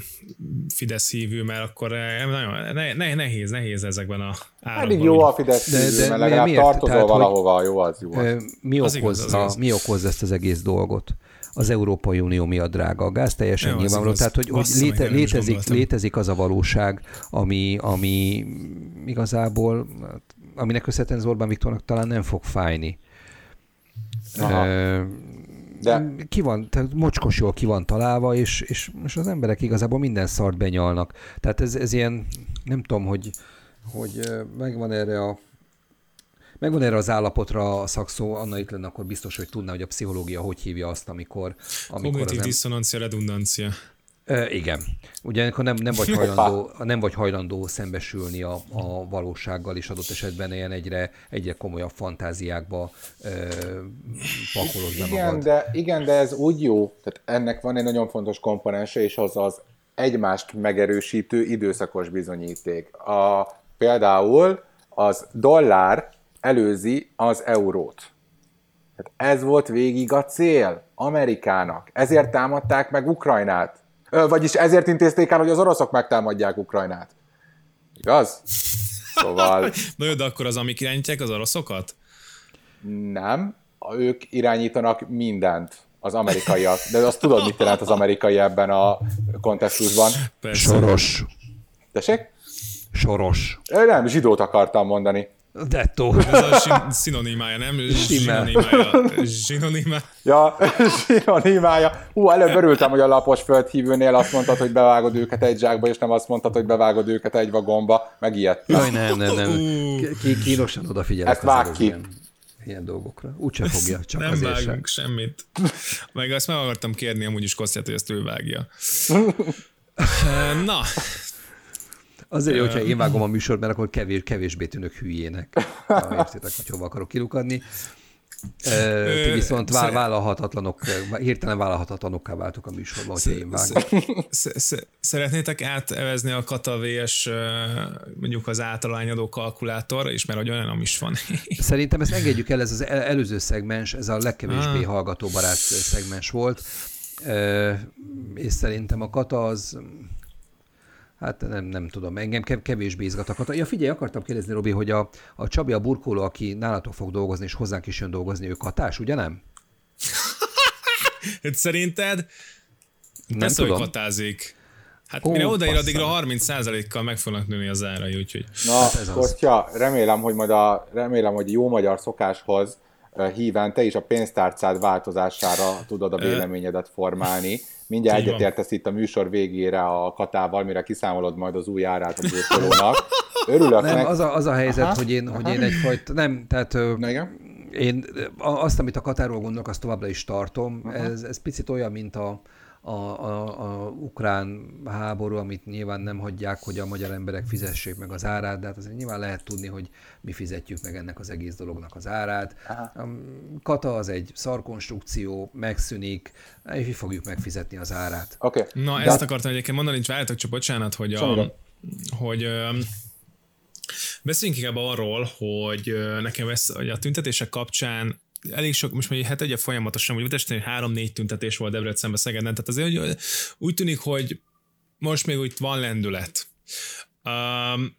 Fidesz hívő, mert akkor uh, nagyon ne, ne, nehéz, nehéz ezekben a árakban. Pedig jó a Fidesz De- de, de mert legalább miért? tartozol Tehát, hogy- valahova, jó az, jó az. Mi Az igaz, okozza, az igaz. mi okozza ezt az egész dolgot? Az Európai Unió miatt drága a gáz, teljesen Jó, nyilvánvaló. Tehát, hogy, hogy léte, létezik, létezik az a valóság, ami, ami igazából, aminek köszönhetően az Orbán Viktornak talán nem fog fájni. Aha. Ö, De ki van, tehát mocskos jól ki van találva, és, és, és az emberek igazából minden szart benyalnak. Tehát ez, ez ilyen, nem tudom, hogy, hogy megvan erre a Megvan erre az állapotra a szakszó, Anna itt lenne, akkor biztos, hogy tudná, hogy a pszichológia hogy hívja azt, amikor... amikor Kognitív az em- diszonancia, redundancia. Ö, igen. Ugye amikor nem, nem, vagy hajlandó, nem vagy hajlandó szembesülni a, a valósággal, és adott esetben ilyen egyre, egyre komolyabb fantáziákba ö, pakolod be igen, magad. de, igen, de ez úgy jó, tehát ennek van egy nagyon fontos komponense, és az az egymást megerősítő időszakos bizonyíték. A, például az dollár előzi az eurót. Tehát ez volt végig a cél Amerikának. Ezért támadták meg Ukrajnát. Ö, vagyis ezért intézték el, hogy az oroszok megtámadják Ukrajnát. Igaz? Szóval Na jó, de akkor az, amik irányítják az oroszokat? nem, ők irányítanak mindent, az amerikaiak. De azt tudod, mit jelent az amerikai ebben a kontextusban. Persze. Soros. Tessék? Soros. Ö, Nem, zsidót akartam mondani. Dettó. Ez a szinonimája, nem? Stimmel. Zsinonimája. Zsinonimája. Ja, sinonimája. Hú, előbb örültem, hogy a lapos földhívőnél azt mondtad, hogy bevágod őket egy zsákba, és nem azt mondtad, hogy bevágod őket egy vagomba. Megijedtem. Jaj, nem, nem, nem. Ki, kínosan odafigyelek Ezt vág ki. Ilyen, ilyen dolgokra. Úgyse fogja, csak Nem azért sem. semmit. Meg azt meg akartam kérni amúgy is Kosztját, hogy ezt ő vágja. Na, Azért hogyha én vágom a műsort, mert akkor kevés, kevésbé tűnök hülyének. Ha értitek, hogy hova akarok kilukadni. Ö, Ti viszont vá- szer- vállalhatatlanok, hirtelen vállalhatatlanokká váltok a műsorban, hogyha én sz- szeretnétek átevezni a Kata VS mondjuk az általányadó kalkulátorra is, mert hogy olyan is van. Szerintem ezt engedjük el, ez az el- előző szegmens, ez a legkevésbé Ah. hallgatóbarát szegmens volt, és szerintem a kata az, hát nem, nem tudom, engem kev- kevésbé izgat a kata. Ja figyelj, akartam kérdezni, Robi, hogy a, a Csabi, a burkoló, aki nálatok fog dolgozni, és hozzánk is jön dolgozni, ő katás, ugye nem? Hát Szerinted? Nem Persze, tudom. hogy katázik. Hát Ó, mire odaér, addigra 30%-kal meg fognak nőni az árai, úgyhogy... Na, Hát ez az. Kostya, remélem, hogy majd a, remélem, hogy jó magyar szokáshoz ö, híven te is a pénztárcád változására tudod a véleményedet formálni. Mindjárt egyetértesz itt a műsor végére a katával, mire kiszámolod majd az új árát a burkolónak. Örülök Nem, neki. az a, az a helyzet, Aha, hogy én, hogy én egyfajta, nem, tehát Na igen? én azt, amit a Katáról gondolok, azt továbbra is tartom. Ez, ez picit olyan, mint a, a, a, a ukrán háború, amit nyilván nem hagyják, hogy a magyar emberek fizessék meg az árát, de hát azért nyilván lehet tudni, hogy mi fizetjük meg ennek az egész dolognak az árát. Aha. A Kata az egy szarkonstrukció, megszűnik, és mi fogjuk megfizetni az árát. Oké. Okay. Na, ezt akartam egyébként mondani, hogy várjátok csak bocsánat, hogy, a, Semmi hogy öm, beszéljünk inkább arról, hogy ö, nekem ez, hogy a tüntetések kapcsán elég sok, most egy hete ugye folyamatosan, úgy Budapesten három-négy tüntetés volt Debrecenben, Szegeden, tehát azért hogy úgy tűnik, hogy most még úgy van lendület. Um,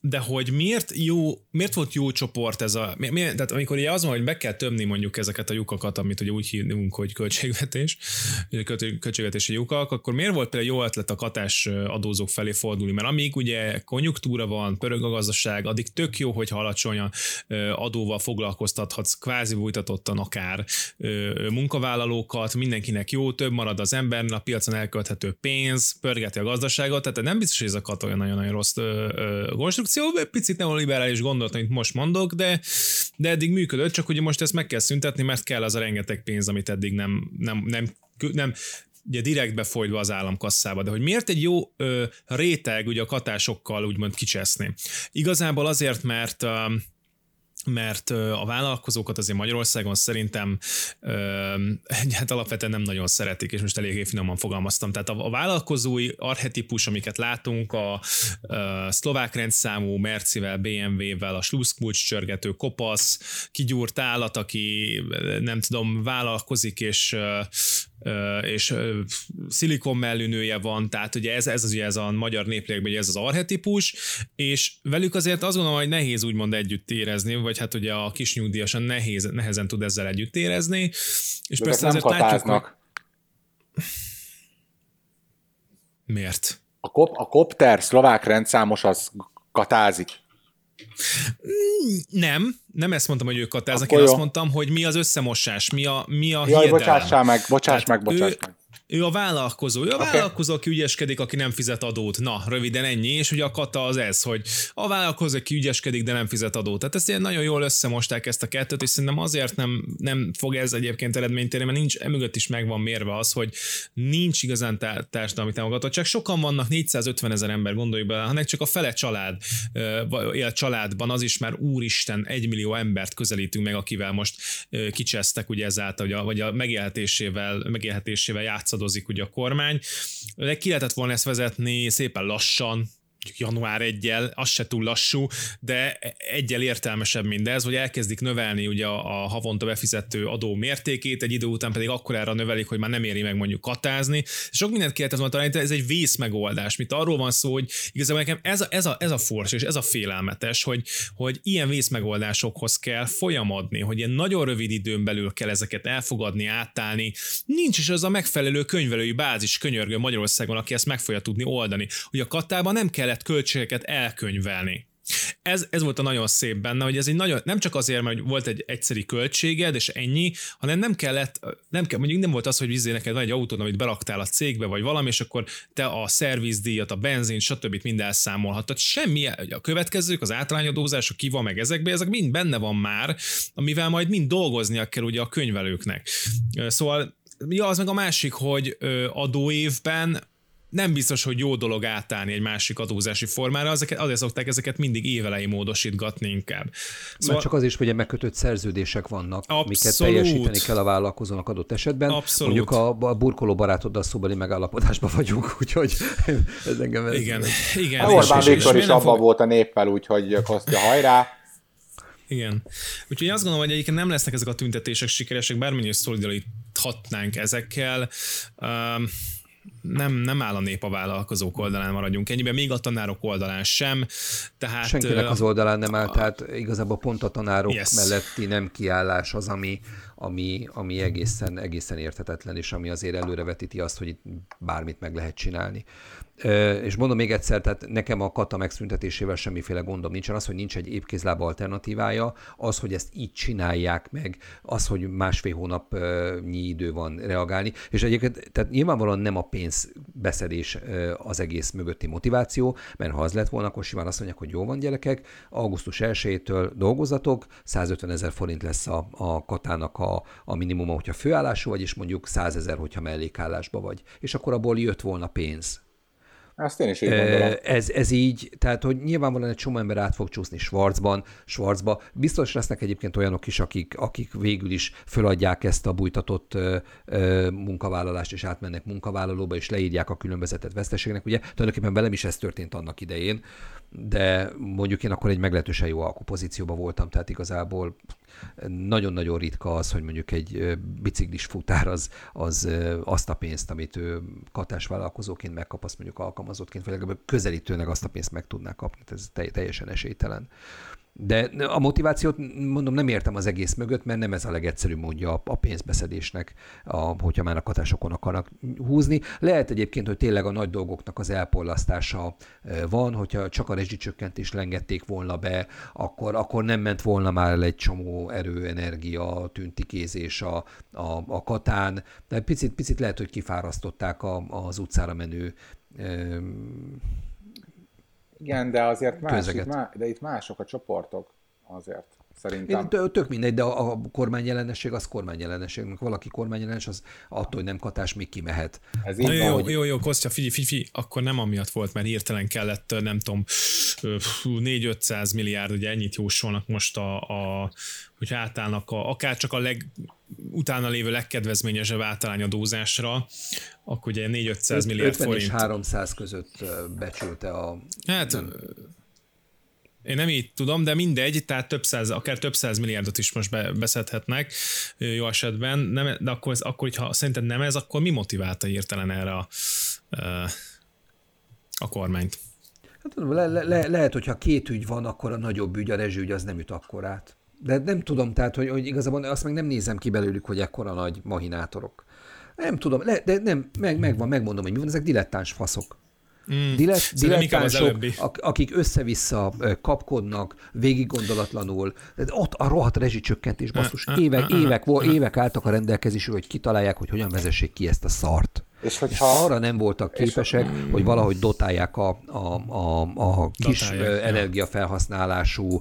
de hogy miért jó, miért volt jó csoport ez a, mi, mi, tehát amikor ugye az van, hogy be kell tömni mondjuk ezeket a lyukakat, amit ugye úgy hívunk, hogy költségvetés, költségvetési lyukak, akkor miért volt például jó ötlet a katás adózók felé fordulni? Mert amíg ugye konjunktúra van, pörög a gazdaság, addig tök jó, hogy alacsony adóval foglalkoztathatsz, kvázi bújtatottan akár munkavállalókat, mindenkinek jó, több marad az embernél, a piacon elkölthető pénz, pörgeti a gazdaságot, tehát nem biztos, hogy ez a kat olyan nagyon-nagyon rossz ö, konstrukció, picit neoliberális gondolat, amit most mondok, de, de eddig működött, csak ugye most ezt meg kell szüntetni, mert kell az a rengeteg pénz, amit eddig nem, nem, nem, nem ugye direktbe folytva az államkasszába, de hogy miért egy jó ö, réteg ugye a katásokkal úgymond kicseszni? Igazából azért, mert ö, mert a vállalkozókat azért Magyarországon szerintem hát alapvetően nem nagyon szeretik, és most eléggé finoman fogalmaztam. Tehát a, vállalkozói arhetipus, amiket látunk, a, a szlovák rendszámú Mercivel, BMW-vel, a sluszkulcs csörgető kopasz, kigyúrt állat, aki nem tudom, vállalkozik, és és szilikon mellűnője van, tehát ugye ez, ez az ugye ez a magyar néplélekben ez az arhetipus, és velük azért azt gondolom, hogy nehéz úgymond együtt érezni, vagy hát ugye a kis nyugdíjasan nehéz, nehezen tud ezzel együtt érezni. És De persze nem azért katáznak. látjuk, hogy... Miért? A, kop, a kopter szlovák rendszámos az katázik. Nem, nem ezt mondtam, hogy ők katáznak, én azt mondtam, hogy mi az összemosás, mi a, mi a Jaj, bocsássál meg, bocsáss meg, bocsáss meg ő a vállalkozó. Ő a okay. vállalkozó, aki ügyeskedik, aki nem fizet adót. Na, röviden ennyi, és ugye a kata az ez, hogy a vállalkozó, aki ügyeskedik, de nem fizet adót. Tehát ezt ilyen nagyon jól összemosták ezt a kettőt, és szerintem azért nem, nem fog ez egyébként eredményt érni, mert nincs, emögött is meg van mérve az, hogy nincs igazán társadalmi támogatottság. Sokan vannak, 450 ezer ember, gondolj bele, hanem csak a fele család, a családban az is már úristen, egy millió embert közelítünk meg, akivel most kicsesztek ugye ezáltal, vagy a, vagy a megélhetésével, megélhetésével játszott játszadozik ugye a kormány, de ki lehetett volna ezt vezetni szépen lassan, január 1 az se túl lassú, de egyel értelmesebb mindez, hogy elkezdik növelni ugye a, a havonta befizető adó mértékét, egy idő után pedig akkor erre növelik, hogy már nem éri meg mondjuk katázni. Sok mindent kellett volna találni, ez egy vész megoldás. Mit arról van szó, hogy igazából nekem ez a, ez a, ez a fors és ez a félelmetes, hogy, hogy ilyen vész megoldásokhoz kell folyamodni, hogy ilyen nagyon rövid időn belül kell ezeket elfogadni, átállni. Nincs is az a megfelelő könyvelői bázis könyörgő Magyarországon, aki ezt meg fogja tudni oldani. Hogy a katában nem kellett kellett költségeket elkönyvelni. Ez, ez volt a nagyon szép benne, hogy ez egy nagyon, nem csak azért, mert volt egy egyszeri költséged, és ennyi, hanem nem kellett, nem kell, mondjuk nem volt az, hogy vizé neked van egy autó, amit beraktál a cégbe, vagy valami, és akkor te a szervizdíjat, a benzin, stb. mind elszámolhattad. Semmi, a következők, az általányadózás, a kiva, meg ezekbe, ezek mind benne van már, amivel majd mind dolgoznia kell ugye a könyvelőknek. Szóval Ja, az meg a másik, hogy adóévben nem biztos, hogy jó dolog átállni egy másik adózási formára, azért, azért szokták ezeket mindig évelei módosítgatni inkább. Szóval... Mert csak az is, hogy megkötött szerződések vannak, Abszolút. amiket teljesíteni kell a vállalkozónak adott esetben. Abszolút. Mondjuk a, a burkoló barátoddal szóbeli megállapodásban vagyunk, úgyhogy ez engem ez... Igen, igen. A Orbán Viktor is abban fog... volt a néppel, úgyhogy Kostya hajrá. Igen. Úgyhogy azt gondolom, hogy egyébként nem lesznek ezek a tüntetések sikeresek, bármilyen szolidaríthatnánk ezekkel. Um, nem, nem áll a nép a vállalkozók oldalán maradjunk ennyiben, még a tanárok oldalán sem. Tehát, Senkinek az oldalán nem áll, tehát igazából pont a tanárok yes. melletti nem kiállás az, ami, ami, ami egészen, egészen érthetetlen, és ami azért előrevetíti azt, hogy itt bármit meg lehet csinálni. És mondom még egyszer, tehát nekem a kata megszüntetésével semmiféle gondom nincsen. Az, hogy nincs egy épkézlába alternatívája, az, hogy ezt így csinálják meg, az, hogy másfél hónapnyi idő van reagálni. És egyébként, tehát nyilvánvalóan nem a pénzbeszedés az egész mögötti motiváció, mert ha az lett volna, akkor simán azt mondják, hogy jó van gyerekek, augusztus 1-től dolgozatok, 150 ezer forint lesz a, a katának a, a minimuma, hogyha főállású vagy, és mondjuk 100 ezer, hogyha mellékállásba vagy. És akkor abból jött volna pénz ezt én is így gondolom. Ez, ez így, tehát hogy nyilvánvalóan egy csomó ember át fog csúszni Schwarzban, Schwarzba. Biztos lesznek egyébként olyanok is, akik, akik végül is föladják ezt a bújtatott ö, ö, munkavállalást, és átmennek munkavállalóba, és leírják a különbözetet veszteségnek. Ugye tulajdonképpen velem is ez történt annak idején, de mondjuk én akkor egy meglehetősen jó alkupozícióban voltam, tehát igazából nagyon-nagyon ritka az, hogy mondjuk egy biciklis futár az, az azt a pénzt, amit ő katásvállalkozóként megkap, azt mondjuk alkalmazottként, vagy legalább közelítőnek azt a pénzt meg tudná kapni. Ez teljesen esélytelen. De a motivációt, mondom, nem értem az egész mögött, mert nem ez a legegyszerűbb módja a pénzbeszedésnek, a, hogyha már a katásokon akarnak húzni. Lehet egyébként, hogy tényleg a nagy dolgoknak az elporlasztása van, hogyha csak a rezsicsökkentést lengették volna be, akkor, akkor nem ment volna már egy csomó erő, energia, tüntikézés a, a, a katán, de picit, picit lehet, hogy kifárasztották a, az utcára menő igen, de azért más, itt má, de itt mások a csoportok azért. Szerintem. Én tök mindegy, de a, a kormányjelenesség az kormányjelenesség. Valaki kormányjelenes, az attól, hogy nem katás, még kimehet. Ez így jó, jó, jó, jó, Kostya, figyelj, figyelj, figyelj, akkor nem amiatt volt, mert hirtelen kellett, nem tudom, 4-500 milliárd, ugye ennyit jósolnak most a, a hogy átállnak a, akár csak a leg, utána lévő legkedvezményesebb általányadózásra, akkor ugye 4-500 milliárd forint. és 300 között becsülte a... Hát, én nem így tudom, de mindegy, tehát több száz, akár több száz milliárdot is most be, beszedhetnek jó esetben, nem, de akkor, akkor, ha szerinted nem ez, akkor mi motiválta hirtelen erre a, a kormányt? Hát, le, le, lehet, hogyha két ügy van, akkor a nagyobb ügy, a rezsügy az nem üt akkorát. De nem tudom, tehát, hogy, hogy igazából azt meg nem nézem ki belőlük, hogy ekkora nagy mahinátorok. Nem tudom, le, de nem, meg, megvan, megmondom, hogy mi van, ezek dilettáns faszok. Mm. Dilet, dilettánsok, akik össze-vissza kapkodnak, végig gondolatlanul. Ott a rohadt rezsicsökkentés, basszus, évek, évek, évek álltak a rendelkezésre, hogy kitalálják, hogy hogyan vezessék ki ezt a szart. És hogyha arra nem voltak képesek, és, hogy valahogy dotálják a, a, a, a kis dotálják, energiafelhasználású,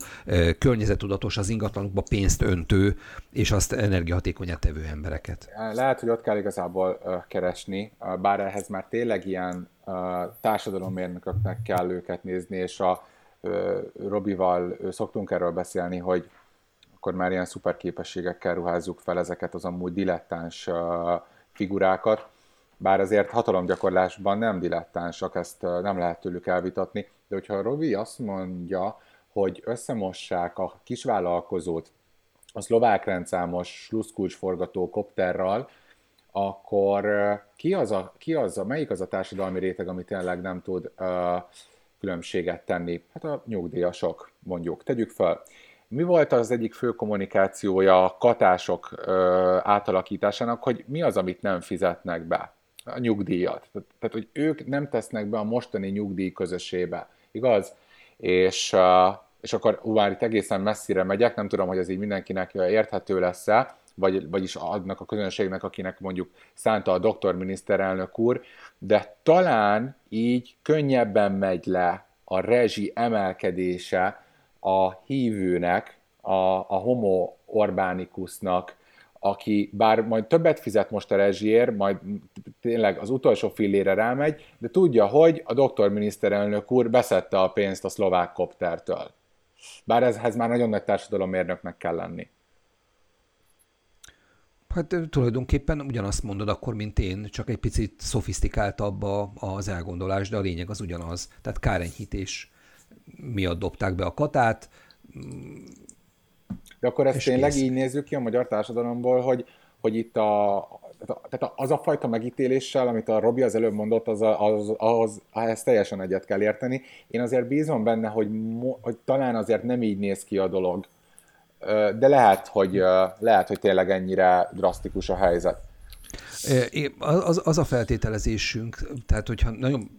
környezetudatos, az ingatlanokba pénzt öntő, és azt energiahatékonyát tevő embereket. Lehet, hogy ott kell igazából keresni, bár ehhez már tényleg ilyen társadalommérnököknek kell őket nézni, és a Robival szoktunk erről beszélni, hogy akkor már ilyen szuperképességekkel ruházzuk fel ezeket az amúgy dilettáns figurákat, bár azért hatalomgyakorlásban nem dilettánsak, ezt nem lehet tőlük elvitatni, de hogyha a Robi azt mondja, hogy összemossák a kisvállalkozót a szlovák rendszámos sluszkulcsforgató kopterral, akkor ki az, a, ki az a, melyik az a társadalmi réteg, ami tényleg nem tud uh, különbséget tenni? Hát a nyugdíjasok, mondjuk. Tegyük fel. Mi volt az egyik fő kommunikációja a katások uh, átalakításának, hogy mi az, amit nem fizetnek be? A nyugdíjat. Tehát, hogy ők nem tesznek be a mostani nyugdíj közössébe. Igaz? És, és akkor már itt egészen messzire megyek, nem tudom, hogy ez így mindenkinek érthető lesz-e, vagy, vagyis adnak a közönségnek, akinek mondjuk szánta a doktor miniszterelnök úr, de talán így könnyebben megy le a rezsi emelkedése a hívőnek, a, a homo Orbánikusnak, aki bár majd többet fizet most a rezsiért, majd tényleg az utolsó fillére rámegy, de tudja, hogy a doktor miniszterelnök úr beszette a pénzt a szlovák koptertől. Bár ezhez már nagyon nagy társadalommérnöknek kell lenni. Hát tulajdonképpen ugyanazt mondod akkor, mint én, csak egy picit szofisztikáltabb az elgondolás, de a lényeg az ugyanaz. Tehát kárenyhítés miatt dobták be a katát. De akkor ezt tényleg kész. így nézzük ki a magyar társadalomból, hogy, hogy itt a, tehát az a fajta megítéléssel, amit a Robi az előbb mondott, az, az, az, az teljesen egyet kell érteni. Én azért bízom benne, hogy, hogy talán azért nem így néz ki a dolog, de lehet, hogy, lehet, hogy tényleg ennyire drasztikus a helyzet. Az, az a feltételezésünk, tehát hogyha nagyon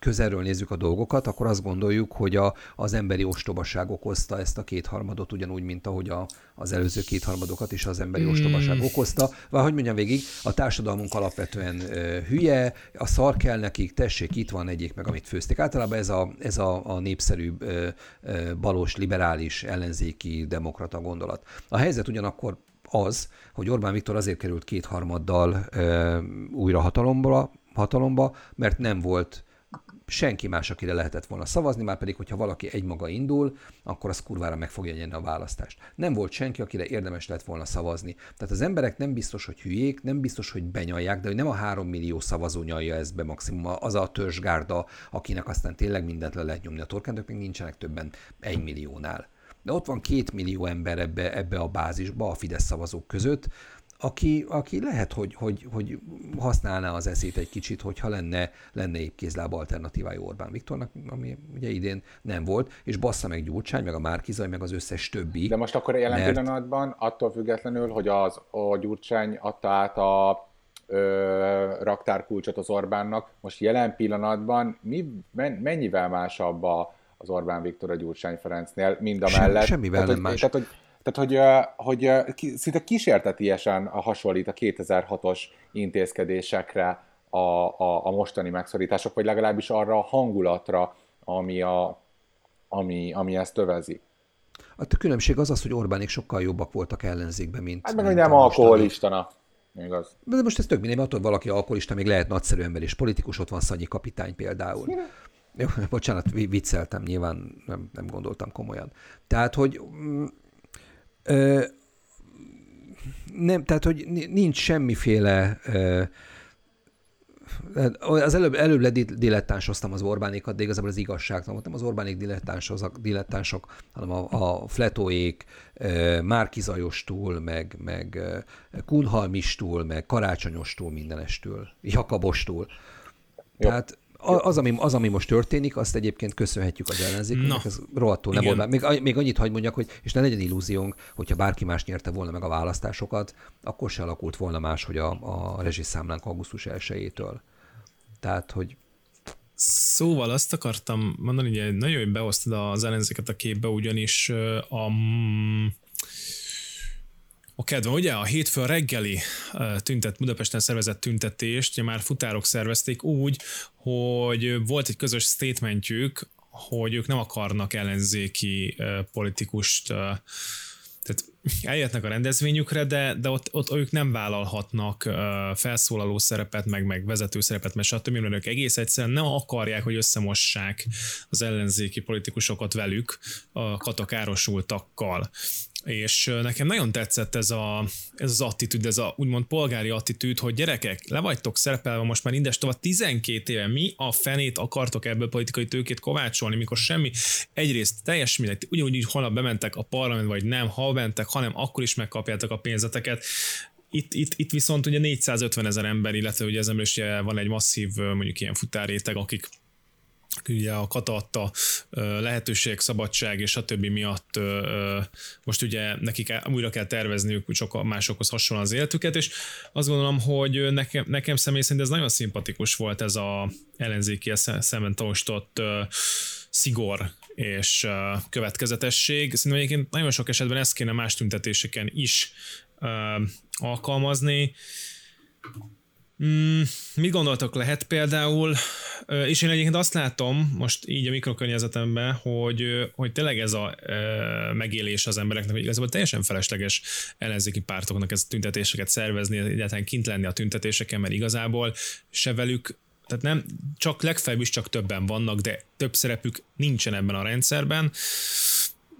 közelről nézzük a dolgokat, akkor azt gondoljuk, hogy a, az emberi ostobaság okozta ezt a kétharmadot, ugyanúgy, mint ahogy a, az előző kétharmadokat is az emberi mm. ostobaság okozta. Vagy hogy mondjam végig, a társadalmunk alapvetően ö, hülye, a szar kell nekik, tessék, itt van egyik meg, amit főzték. Általában ez a, ez a, a népszerű ö, ö, balos, liberális, ellenzéki, demokrata gondolat. A helyzet ugyanakkor az, hogy Orbán Viktor azért került kétharmaddal ö, újra hatalomba, hatalomba, mert nem volt senki más, akire lehetett volna szavazni, már pedig, hogyha valaki egymaga indul, akkor az kurvára meg fogja nyerni a választást. Nem volt senki, akire érdemes lett volna szavazni. Tehát az emberek nem biztos, hogy hülyék, nem biztos, hogy benyalják, de hogy nem a három millió szavazó nyalja ezt be maximum, az a törzsgárda, akinek aztán tényleg mindent le lehet nyomni a torkán, még nincsenek többen egy milliónál. De ott van két millió ember ebbe, ebbe a bázisba, a Fidesz szavazók között, aki, aki lehet, hogy, hogy, hogy használná az eszét egy kicsit, hogyha lenne, lenne épkézlába alternatívája Orbán Viktornak, ami ugye idén nem volt, és bassza meg Gyurcsány, meg a Márkizaj, meg az összes többi. De most akkor jelen mert... pillanatban, attól függetlenül, hogy az, a Gyurcsány adta át a ö, raktárkulcsot az Orbánnak, most jelen pillanatban mi, mennyivel másabb a, az Orbán Viktor a Gyurcsány Ferencnél, mind a mellett. Sem, semmivel tehát, nem más. Tehát, hogy tehát, hogy, hogy szinte kísértetiesen hasonlít a 2006-os intézkedésekre a, a, a mostani megszorítások, vagy legalábbis arra a hangulatra, ami, a, ami, ami ezt övezi. A különbség az az, hogy Orbánék sokkal jobbak voltak ellenzékben, mint... Hát meg, hogy nem alkoholistana. Igaz. De most ez tök mindegy, attól valaki alkoholista, még lehet nagyszerű ember és politikus, ott van Szanyi kapitány például. Jó, bocsánat, vicceltem, nyilván nem, nem gondoltam komolyan. Tehát, hogy mm, ö, nem, tehát, hogy nincs semmiféle ö, az előbb, előbb ledilettánsoztam az Orbánékat, de igazából az igazság, nem az Orbánék dilettánsok, dilettánsok hanem a, a Fletóék, Márki Zajostól, meg, meg Kunhalmistól, meg Karácsonyostól, mindenestől, Jakabostól. Jó. Tehát az ami, az, ami most történik, azt egyébként köszönhetjük az ellenzéknek, ez rohadtul nem volt. Még, még annyit hagy mondjak, hogy, és ne legyen illúziónk, hogyha bárki más nyerte volna meg a választásokat, akkor se alakult volna más, hogy a, a rezsiszámlánk augusztus 1-től. Tehát, hogy Szóval azt akartam mondani, hogy nagyon jól behoztad az ellenzéket a képbe, ugyanis a, a kedve, ugye a hétfő reggeli tüntet, Budapesten szervezett tüntetést, ugye már futárok szervezték úgy, hogy volt egy közös statementjük, hogy ők nem akarnak ellenzéki politikust tehát eljöttnek a rendezvényükre, de, de ott, ott ők nem vállalhatnak felszólaló szerepet, meg, meg vezető szerepet, mert stb. mert ők egész egyszerűen nem akarják, hogy összemossák az ellenzéki politikusokat velük, a katakárosultakkal és nekem nagyon tetszett ez, a, ez az attitűd, ez a úgymond polgári attitűd, hogy gyerekek, le vagytok szerepelve most már indes tovább 12 éve, mi a fenét akartok ebből politikai tőkét kovácsolni, mikor semmi, egyrészt teljes mindegy, ugyanúgy így holnap bementek a parlament, vagy nem, ha mentek, hanem akkor is megkapjátok a pénzeteket, itt, itt, itt viszont ugye 450 ezer ember, illetve ugye ezen is van egy masszív mondjuk ilyen futárréteg, akik ugye a kata adta lehetőség, szabadság és a többi miatt most ugye nekik újra kell tervezniük csak másokhoz hasonlóan az életüket, és azt gondolom, hogy nekem, nekem személy szerint ez nagyon szimpatikus volt ez a ellenzéki szemben tanúsított szigor és következetesség. Szerintem egyébként nagyon sok esetben ezt kéne más tüntetéseken is alkalmazni. Mm, mit gondoltok lehet például, és én egyébként azt látom most így a mikrokörnyezetemben, hogy, hogy tényleg ez a megélés az embereknek, hogy igazából teljesen felesleges ellenzéki pártoknak ez a tüntetéseket szervezni, egyáltalán kint lenni a tüntetéseken, mert igazából se velük tehát nem, csak legfeljebb is csak többen vannak, de több szerepük nincsen ebben a rendszerben.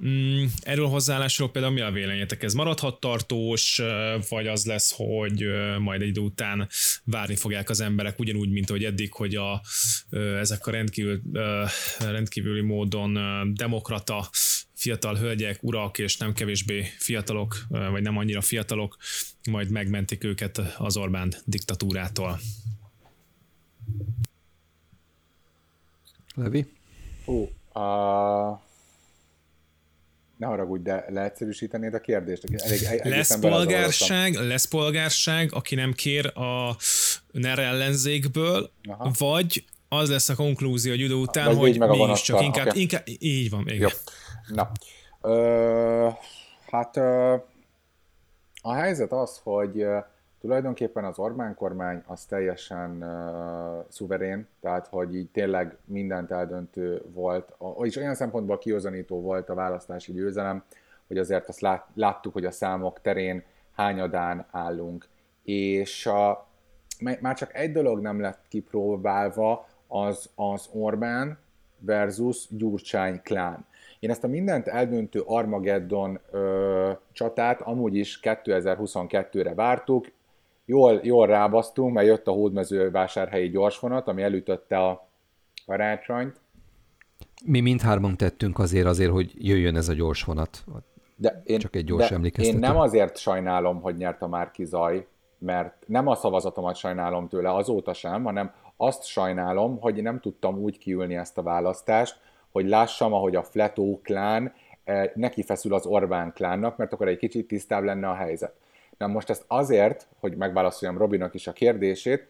Mm, erről a hozzáállásról például mi a véleményetek? Ez maradhat tartós, vagy az lesz, hogy majd egy idő után várni fogják az emberek ugyanúgy, mint ahogy eddig, hogy a, ezek a rendkívül, rendkívüli módon demokrata fiatal hölgyek, urak és nem kevésbé fiatalok, vagy nem annyira fiatalok, majd megmentik őket az Orbán diktatúrától. Levi? Ó, uh, ne haragudj, de leegyszerűsítenéd a kérdést? Elég, lesz polgárság, lesz polgárság, aki nem kér a NER ellenzékből, Aha. vagy az lesz a konklúzió egy idő után, vagy hogy mi is csak inkább, okay. inkább, így van, igen. Jó. Na, ö, hát ö, a helyzet az, hogy Tulajdonképpen az Orbán kormány az teljesen uh, szuverén, tehát hogy így tényleg mindent eldöntő volt, és olyan szempontból kiozanító volt a választási győzelem, hogy azért azt lát, láttuk, hogy a számok terén hányadán állunk. És a, már csak egy dolog nem lett kipróbálva, az az Orbán versus Gyurcsány klán. Én ezt a mindent eldöntő Armageddon ö, csatát amúgy is 2022-re vártuk, jól, jól rábasztunk, mert jött a hódmezővásárhelyi gyorsvonat, ami elütötte a karácsonyt. Mi mindhárman tettünk azért azért, hogy jöjjön ez a gyorsvonat. De én, Csak egy gyors de emlékeztető. Én nem azért sajnálom, hogy nyert a Márki Zaj, mert nem a szavazatomat sajnálom tőle azóta sem, hanem azt sajnálom, hogy nem tudtam úgy kiülni ezt a választást, hogy lássam, ahogy a Fletó klán eh, neki feszül az Orbán klánnak, mert akkor egy kicsit tisztább lenne a helyzet. Na most ezt azért, hogy megválaszoljam Robinak is a kérdését,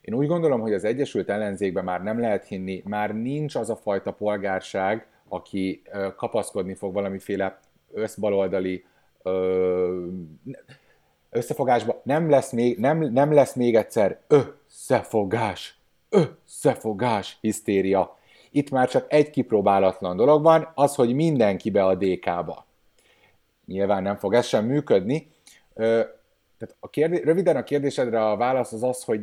én úgy gondolom, hogy az Egyesült Ellenzékben már nem lehet hinni, már nincs az a fajta polgárság, aki kapaszkodni fog valamiféle összbaloldali összefogásba. Nem lesz még, nem, nem lesz még egyszer összefogás, összefogás hisztéria. Itt már csak egy kipróbálatlan dolog van, az, hogy mindenki be a DK-ba. nyilván nem fog ez sem működni. Tehát a kérdé, röviden a kérdésedre a válasz az az, hogy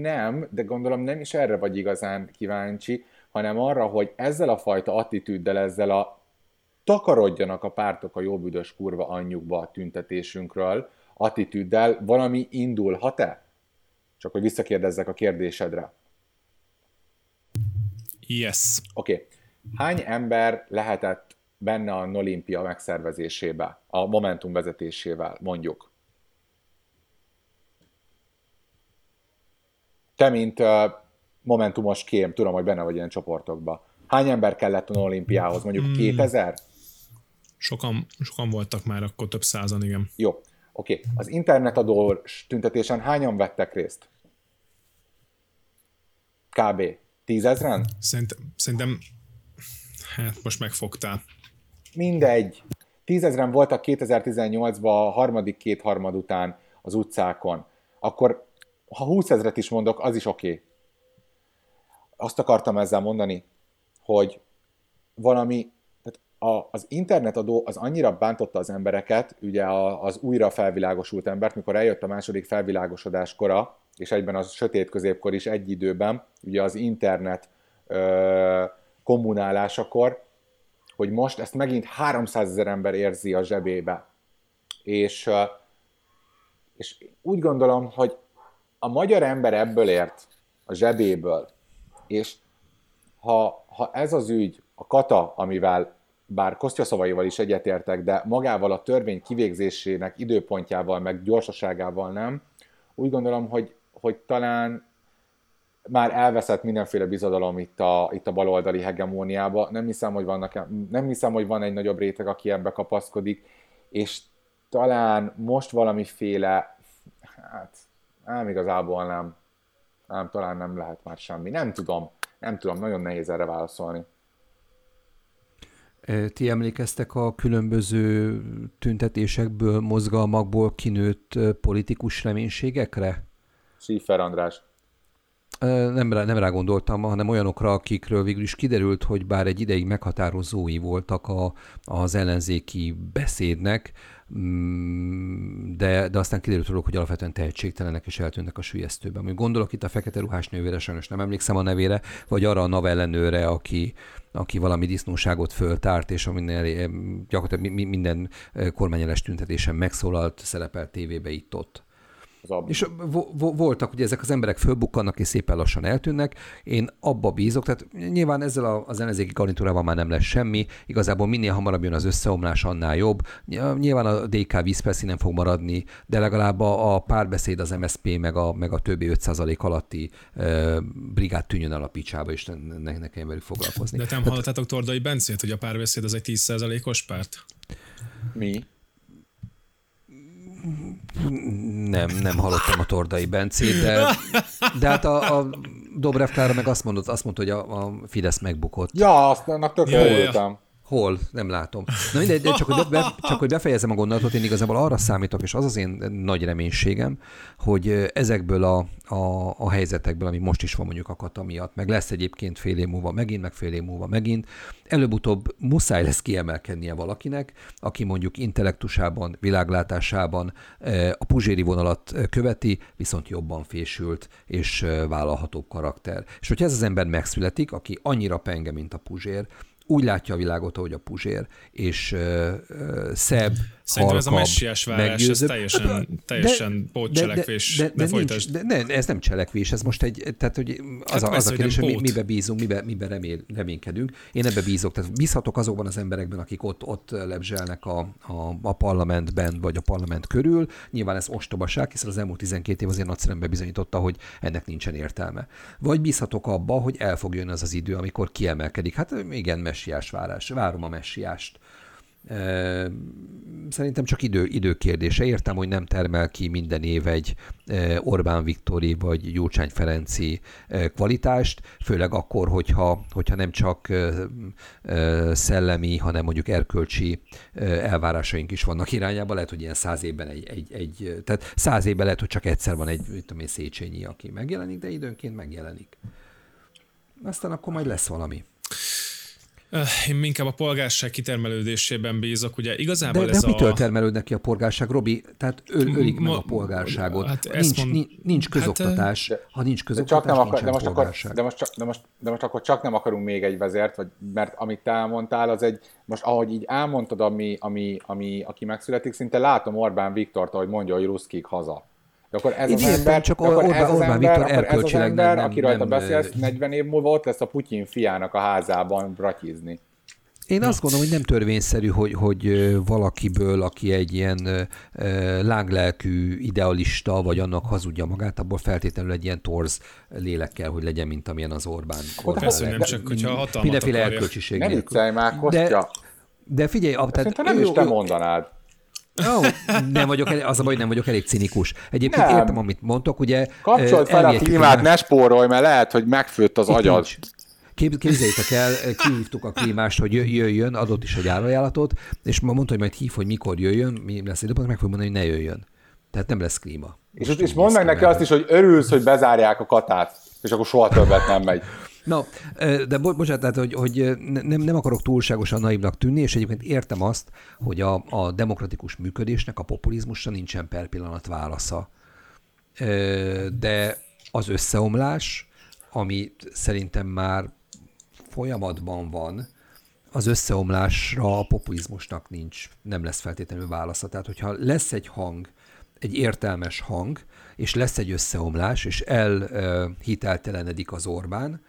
nem, de gondolom nem is erre vagy igazán kíváncsi, hanem arra, hogy ezzel a fajta attitűddel, ezzel a takarodjanak a pártok a jobbüdös kurva anyjukba a tüntetésünkről, attitűddel valami indulhat-e? Csak hogy visszakérdezzek a kérdésedre. Yes. Oké. Okay. Hány ember lehetett benne a Olimpia megszervezésébe, a Momentum vezetésével, mondjuk? Te, mint Momentumos kém, tudom, hogy benne vagy ilyen csoportokban. Hány ember kellett a olimpiához? Mondjuk hmm. 2000? Sokan, sokan voltak már akkor több százan, igen. Jó. Oké. Okay. Az internetadó tüntetésen hányan vettek részt? Kb. Tízezren? Szerintem, szerintem, hát most megfogtál. Mindegy. Tízezren voltak 2018-ban a harmadik kétharmad után az utcákon. Akkor, ha 20 ezret is mondok, az is oké. Okay. Azt akartam ezzel mondani, hogy valami, tehát a, az internetadó az annyira bántotta az embereket, ugye az újra felvilágosult embert, mikor eljött a második felvilágosodás kora, és egyben a sötét középkor is egy időben, ugye az internet ö, kommunálásakor, hogy most ezt megint 300 ezer ember érzi a zsebébe. És, és úgy gondolom, hogy a magyar ember ebből ért, a zsebéből, és ha, ha ez az ügy, a kata, amivel bár Kostya szavaival is egyetértek, de magával a törvény kivégzésének időpontjával, meg gyorsaságával nem, úgy gondolom, hogy hogy talán már elveszett mindenféle bizodalom itt a, itt a baloldali hegemóniába. Nem hiszem, hogy vannak, nem hiszem, hogy van egy nagyobb réteg, aki ebbe kapaszkodik, és talán most valamiféle, hát nem igazából nem, nem, talán nem lehet már semmi. Nem tudom, nem tudom, nagyon nehéz erre válaszolni. Ti emlékeztek a különböző tüntetésekből, mozgalmakból kinőtt politikus reménységekre? Schiffer András. Nem rá, nem rá gondoltam, hanem olyanokra, akikről végül is kiderült, hogy bár egy ideig meghatározói voltak a, az ellenzéki beszédnek, mm, de, de aztán kiderült róluk, hogy alapvetően tehetségtelenek és eltűnnek a sülyeztőben. Még gondolok itt a fekete ruhás nővére, sajnos nem emlékszem a nevére, vagy arra a navellenőre, aki, aki valami disznóságot föltárt, és minden, gyakorlatilag minden kormányeles tüntetésen megszólalt, szerepelt tévébe itt-ott. Az és vo- voltak, hogy ezek az emberek fölbukkannak és szépen lassan eltűnnek. Én abba bízok, tehát nyilván ezzel a, az ellenzéki garnitúrával már nem lesz semmi. Igazából minél hamarabb jön az összeomlás, annál jobb. Nyilván a DK vízpersze nem fog maradni, de legalább a, a párbeszéd az MSP meg a, meg a többi 5% alatti e, brigád tűnjön el a picsába, és ne, ne, ne kelljen velük foglalkozni. De nem hallottátok Tordai Bencét, hogy a párbeszéd az egy 10%-os párt? Mi? Nem, nem hallottam a Tordai Bencét, de, de hát a, a Dobrev Klára meg azt mondott, azt mondta, hogy a, a Fidesz megbukott. Ja, azt annak ja. Hol? Nem látom. Na mindegy, de csak hogy, be, csak hogy befejezem a gondolatot, én igazából arra számítok, és az az én nagy reménységem, hogy ezekből a, a, a helyzetekből, ami most is van mondjuk a kata miatt, meg lesz egyébként fél év múlva megint, meg fél év múlva megint, előbb-utóbb muszáj lesz kiemelkednie valakinek, aki mondjuk intellektusában, világlátásában a puzséri vonalat követi, viszont jobban fésült és vállalhatóbb karakter. És hogyha ez az ember megszületik, aki annyira penge, mint a puzsér, úgy látja a világot, ahogy a Puzsér, és uh, uh, szebb, Szerintem ez a messiás várás, ez teljesen, teljesen pótcselekvés. De, de, de, de, nincs, de ne, ez nem cselekvés, ez most egy, tehát hogy az, hát a, az a kérdés, hogy mi, mibe bízunk, mibe, mibe remél, reménykedünk. Én ebbe bízok, tehát bízhatok azokban az emberekben, akik ott, ott lebzselnek a, a, a parlamentben, vagy a parlament körül. Nyilván ez ostobaság, hiszen az elmúlt 12 év azért nagyszerűen bebizonyította, hogy ennek nincsen értelme. Vagy bízhatok abba, hogy el fog jönni az az idő, amikor kiemelkedik. Hát igen, messiás várás, várom a messiást Szerintem csak idő, idő kérdése. Értem, hogy nem termel ki minden év egy Orbán Viktori vagy Gyurcsány Ferenci kvalitást, főleg akkor, hogyha, hogyha nem csak szellemi, hanem mondjuk erkölcsi elvárásaink is vannak irányába. Lehet, hogy ilyen száz évben egy, egy, egy tehát száz évben lehet, hogy csak egyszer van egy, mit tudom én, Széchenyi, aki megjelenik, de időnként megjelenik. Aztán akkor majd lesz valami. Én inkább a polgárság kitermelődésében bízok, ugye igazából de, de ez mitől a... termelődnek ki a polgárság, Robi? Tehát öl, ölik meg a polgárságot. Hát nincs, mond... nincs, nincs közoktatás, hát, ha nincs közoktatás, de, csak nem akar, de most polgárság. Akkor, de, most csak, de, most, de most akkor csak nem akarunk még egy vezért, vagy, mert amit te elmondtál, az egy, most ahogy így elmondtad, ami, ami, ami, aki megszületik, szinte látom Orbán Viktort, hogy mondja, hogy ruszkik haza. De akkor ez Én az ember, csak akkor Orbán, ez az Orbán ember, Viktor akkor ez az ember, nem, aki rajta nem, beszélsz, 40 év múlva ott lesz a Putyin fiának a házában bratizni. Én azt gondolom, hogy nem törvényszerű, hogy, hogy valakiből, aki egy ilyen lánglelkű idealista, vagy annak hazudja magát, abból feltétlenül egy ilyen torz lélek kell, hogy legyen, mint amilyen az Orbán. Persze, nem csak, hogyha hatalmat Mindenféle erkölcsiség. Nem viccelj már, Kostya. De, de figyelj, a, tehát, nem is te mondanád. Jó, nem vagyok elég, az a baj, nem vagyok elég cinikus. Egyébként nem. értem, amit mondtok, ugye... Kapcsolt fel a klímát, ne spórolj, mert lehet, hogy megfőtt az agyad. Képzeljétek el, kihívtuk a klímást, hogy jöjjön, adott is egy árajánlatot, és mondta, hogy majd hív, hogy mikor jöjjön, mi lesz időpont, meg fogjuk mondani, hogy ne jöjjön. Tehát nem lesz klíma. És, és mondd meg neki azt is, hogy örülsz, hogy bezárják a katát, és akkor soha többet nem megy. Na, de bo- bocsánat, tehát, hogy, hogy nem, nem akarok túlságosan naívnak tűnni, és egyébként értem azt, hogy a, a demokratikus működésnek, a populizmusra nincsen per pillanat válasza. De az összeomlás, ami szerintem már folyamatban van, az összeomlásra a populizmusnak nincs, nem lesz feltétlenül válasza. Tehát, hogyha lesz egy hang, egy értelmes hang, és lesz egy összeomlás, és elhiteltelenedik az Orbán,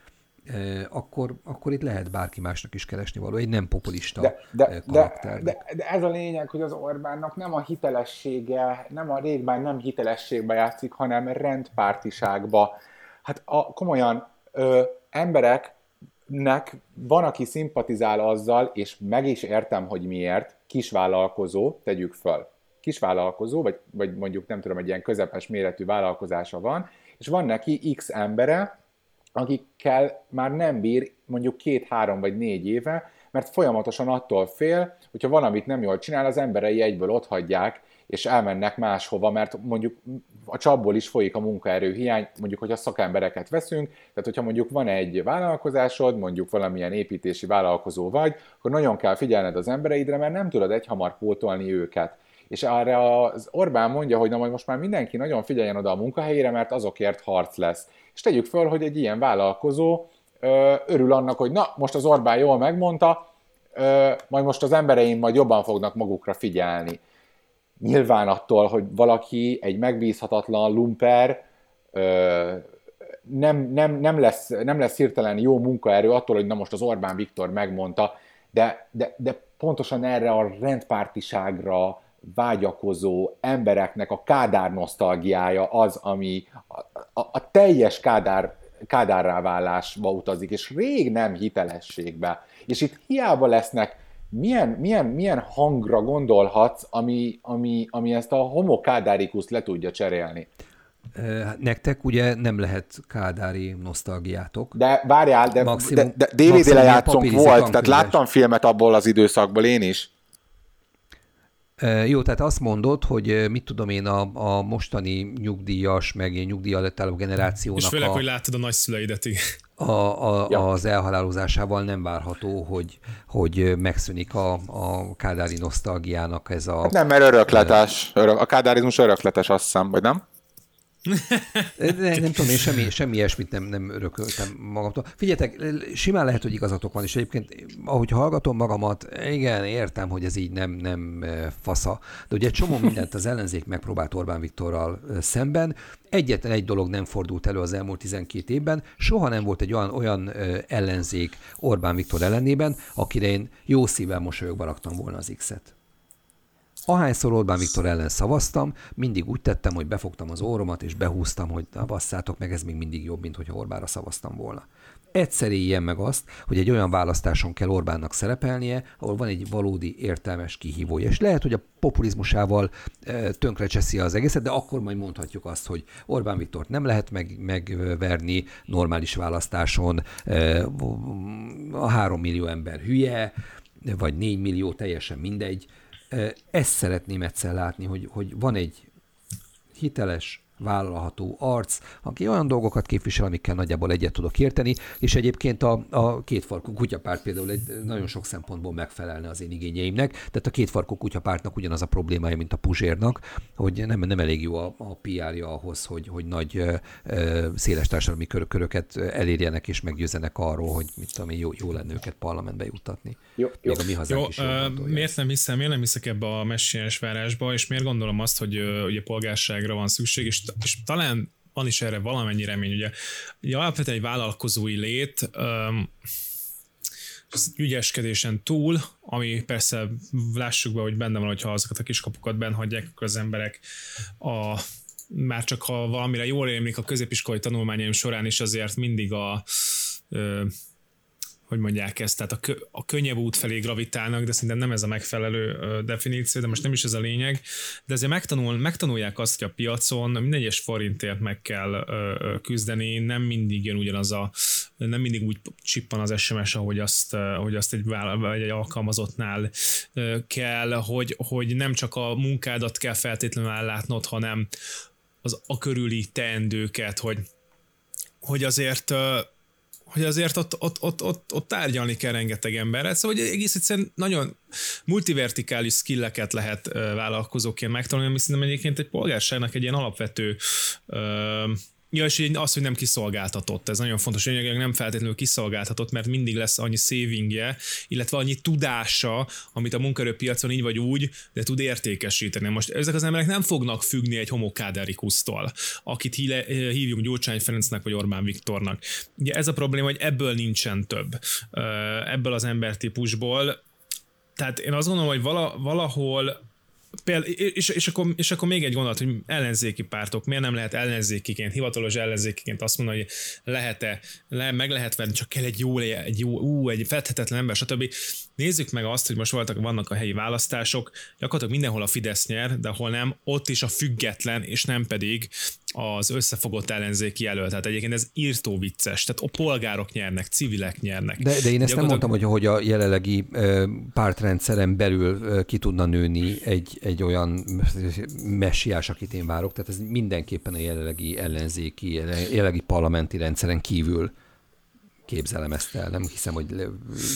akkor, akkor itt lehet bárki másnak is keresni való, egy nem populista de, de, de, de, de ez a lényeg, hogy az Orbánnak nem a hitelessége, nem a régbán nem hitelességbe játszik, hanem rendpártiságba. Hát a, komolyan ö, embereknek van, aki szimpatizál azzal, és meg is értem, hogy miért, kisvállalkozó, tegyük föl, kisvállalkozó, vagy, vagy mondjuk nem tudom, egy ilyen közepes méretű vállalkozása van, és van neki x embere, akikkel már nem bír mondjuk két-három vagy négy éve, mert folyamatosan attól fél, hogyha valamit nem jól csinál, az emberei egyből ott hagyják, és elmennek máshova, mert mondjuk a csapból is folyik a munkaerő hiány, mondjuk, hogyha szakembereket veszünk, tehát hogyha mondjuk van egy vállalkozásod, mondjuk valamilyen építési vállalkozó vagy, akkor nagyon kell figyelned az embereidre, mert nem tudod egyhamar pótolni őket. És arra az Orbán mondja, hogy na majd most már mindenki nagyon figyeljen oda a munkahelyére, mert azokért harc lesz. És tegyük föl, hogy egy ilyen vállalkozó ö, örül annak, hogy na, most az Orbán jól megmondta, ö, majd most az embereim majd jobban fognak magukra figyelni. Nyilván attól, hogy valaki egy megbízhatatlan lumper, ö, nem, nem, nem, lesz, nem lesz hirtelen jó munkaerő attól, hogy na most az Orbán Viktor megmondta, de, de, de pontosan erre a rendpártiságra, vágyakozó embereknek a kádár nosztalgiája az, ami a, a, a teljes kádár, kádárrá válásba utazik, és rég nem hitelességbe. És itt hiába lesznek milyen, milyen, milyen hangra gondolhatsz, ami, ami, ami ezt a homo kádárikust le tudja cserélni? Hát nektek ugye nem lehet kádári nosztalgiátok. De várjál, de, maximum, de, de DVD lejátszónk volt, tehát láttam filmet abból az időszakból én is. Jó, tehát azt mondod, hogy mit tudom én, a, a mostani nyugdíjas, meg ilyen nyugdíjalettáló generációnak És főleg, a, hogy látod a nagyszüleidet, igen. A, a, ja. Az elhalálozásával nem várható, hogy, hogy megszűnik a, a kádári nosztalgiának ez a... Hát nem, mert örökletes. Örök, a kádárizmus örökletes, azt hiszem, vagy nem? De, nem tudom, én semmi, semmi ilyesmit nem, nem örököltem magamtól. Figyeljetek, simán lehet, hogy igazatok van, és egyébként, ahogy hallgatom magamat, igen, értem, hogy ez így nem, nem fasza, de ugye egy csomó mindent az ellenzék megpróbált Orbán Viktorral szemben, egyetlen egy dolog nem fordult elő az elmúlt 12 évben, soha nem volt egy olyan, olyan ellenzék Orbán Viktor ellenében, akire én jó szívvel mosolyogva raktam volna az X-et. Ahányszor Orbán Viktor ellen szavaztam, mindig úgy tettem, hogy befogtam az óromat, és behúztam, hogy na basszátok meg, ez még mindig jobb, mint hogyha Orbánra szavaztam volna. Egyszer éljen meg azt, hogy egy olyan választáson kell Orbánnak szerepelnie, ahol van egy valódi értelmes kihívója. És lehet, hogy a populizmusával e, tönkre cseszi az egészet, de akkor majd mondhatjuk azt, hogy Orbán Viktort nem lehet meg, megverni normális választáson, e, a három millió ember hülye, vagy négy millió, teljesen mindegy ezt szeretném egyszer látni, hogy, hogy van egy hiteles, vállalható arc, aki olyan dolgokat képvisel, amikkel nagyjából egyet tudok érteni, és egyébként a, a kétfarkú kutyapárt például egy nagyon sok szempontból megfelelne az én igényeimnek, tehát a kétfarkú kutyapártnak ugyanaz a problémája, mint a Puzsérnak, hogy nem, nem elég jó a, a PR-ja ahhoz, hogy, hogy nagy széles társadalmi kör, köröket elérjenek és meggyőzenek arról, hogy mit tudom én, jó, jó lenne őket parlamentbe juttatni. Jó, jó. Még a mi hazánk jó, is uh, miért nem hiszem, miért nem hiszek ebbe a messiás várásba, és miért gondolom azt, hogy uh, ugye polgárságra van szükség, és, és talán van is erre valamennyi remény. Ugye, ugye alapvetően egy vállalkozói lét, um, ügyeskedésen túl, ami persze lássuk be, hogy benne van, hogyha azokat a kiskapukat benn hagyják, akkor az emberek a már csak ha valamire jól émlik a középiskolai tanulmányaim során is azért mindig a hogy mondják ezt, tehát a, kö, a könnyebb út felé gravitálnak, de szerintem nem ez a megfelelő definíció, de most nem is ez a lényeg, de azért megtanul, megtanulják azt, hogy a piacon minden egyes forintért meg kell küzdeni, nem mindig jön ugyanaz a, nem mindig úgy csippan az SMS, ahogy azt, hogy azt egy, vagy egy alkalmazottnál kell, hogy, hogy nem csak a munkádat kell feltétlenül ellátnod, hanem az a körüli teendőket, hogy, hogy azért hogy azért ott, ott, ott, ott, ott tárgyalni kell rengeteg emberrel, szóval hogy egész egyszerűen nagyon multivertikális skilleket lehet vállalkozóként megtanulni, ami szerintem egyébként egy polgárságnak egy ilyen alapvető Ja, és az, hogy nem kiszolgáltatott, ez nagyon fontos, hogy nem feltétlenül kiszolgáltatott, mert mindig lesz annyi savingje, illetve annyi tudása, amit a munkaerőpiacon így vagy úgy, de tud értékesíteni. Most ezek az emberek nem fognak függni egy homo káderikuszt-tól, akit hívjunk Gyurcsány Ferencnek vagy Orbán Viktornak. Ugye ez a probléma, hogy ebből nincsen több. Ebből az embertípusból. Tehát én azt gondolom, hogy valahol Például, és, és, akkor, és akkor még egy gondolat, hogy ellenzéki pártok, miért nem lehet ellenzékiként, hivatalos ellenzékiként azt mondani, hogy lehet-e, le, meg lehet venni, csak kell egy jó, egy jó, ú, egy fedhetetlen ember, stb. Nézzük meg azt, hogy most voltak, vannak a helyi választások, gyakorlatilag mindenhol a Fidesz nyer, de hol nem, ott is a független, és nem pedig az összefogott ellenzéki jelölt. Tehát egyébként ez írtó vicces. Tehát a polgárok nyernek, civilek nyernek. De, de én ezt nem mondtam, hogy, hogy a jelenlegi pártrendszeren belül ki tudna nőni egy, egy olyan messiás, akit én várok. Tehát ez mindenképpen a jelenlegi ellenzéki, jelenlegi parlamenti rendszeren kívül képzelem ezt el. Nem hiszem, hogy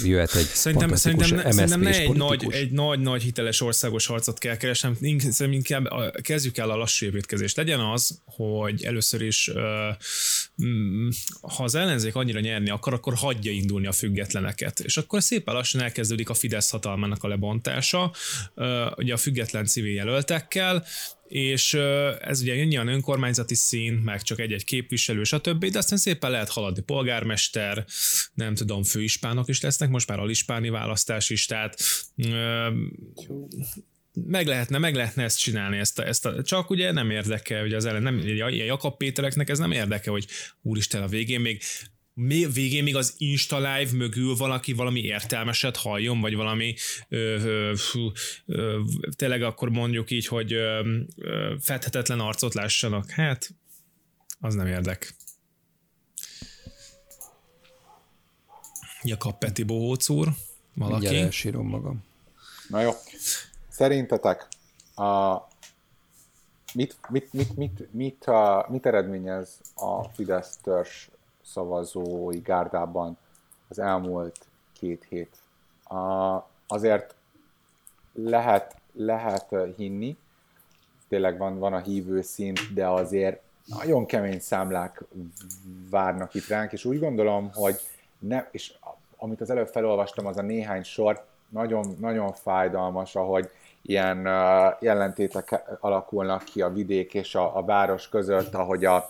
jöhet egy szerintem, szerintem, ne, szerintem ne egy nagy, egy nagy, nagy hiteles országos harcot kell keresnem, inkább kezdjük el a lassú építkezést. Legyen az, hogy először is, mm, ha az ellenzék annyira nyerni akar, akkor hagyja indulni a függetleneket. És akkor szépen lassan elkezdődik a Fidesz hatalmának a lebontása, ugye a független civil jelöltekkel, és ez ugye nyilván önkormányzati szín, meg csak egy-egy képviselő, stb., de aztán szépen lehet haladni. Polgármester, nem tudom, főispánok is lesznek, most már alispáni választás is, tehát meg lehetne, meg lehetne ezt csinálni, ezt a, ezt a, csak ugye nem érdekel, hogy az ellen, nem, ilyen Jakab Pétereknek ez nem érdekel, hogy úristen a végén még végén még az Insta Live mögül valaki valami értelmeset halljon, vagy valami ö, ö, ö, tényleg akkor mondjuk így, hogy ö, ö, fedhetetlen arcot lássanak. Hát, az nem érdek. Jakab Peti Bohóc úr, valaki. Mindjárt elsírom magam. Na jó. Szerintetek a, mit, mit, mit, mit, mit, a, mit eredményez a Fidesz törzs szavazói gárdában az elmúlt két hét. Azért lehet, lehet hinni, tényleg van, van a hívő szint, de azért nagyon kemény számlák várnak itt ránk, és úgy gondolom, hogy ne, és amit az előbb felolvastam, az a néhány sor, nagyon, nagyon fájdalmas, ahogy ilyen uh, jelentétek alakulnak ki a vidék és a, a város között, ahogy a,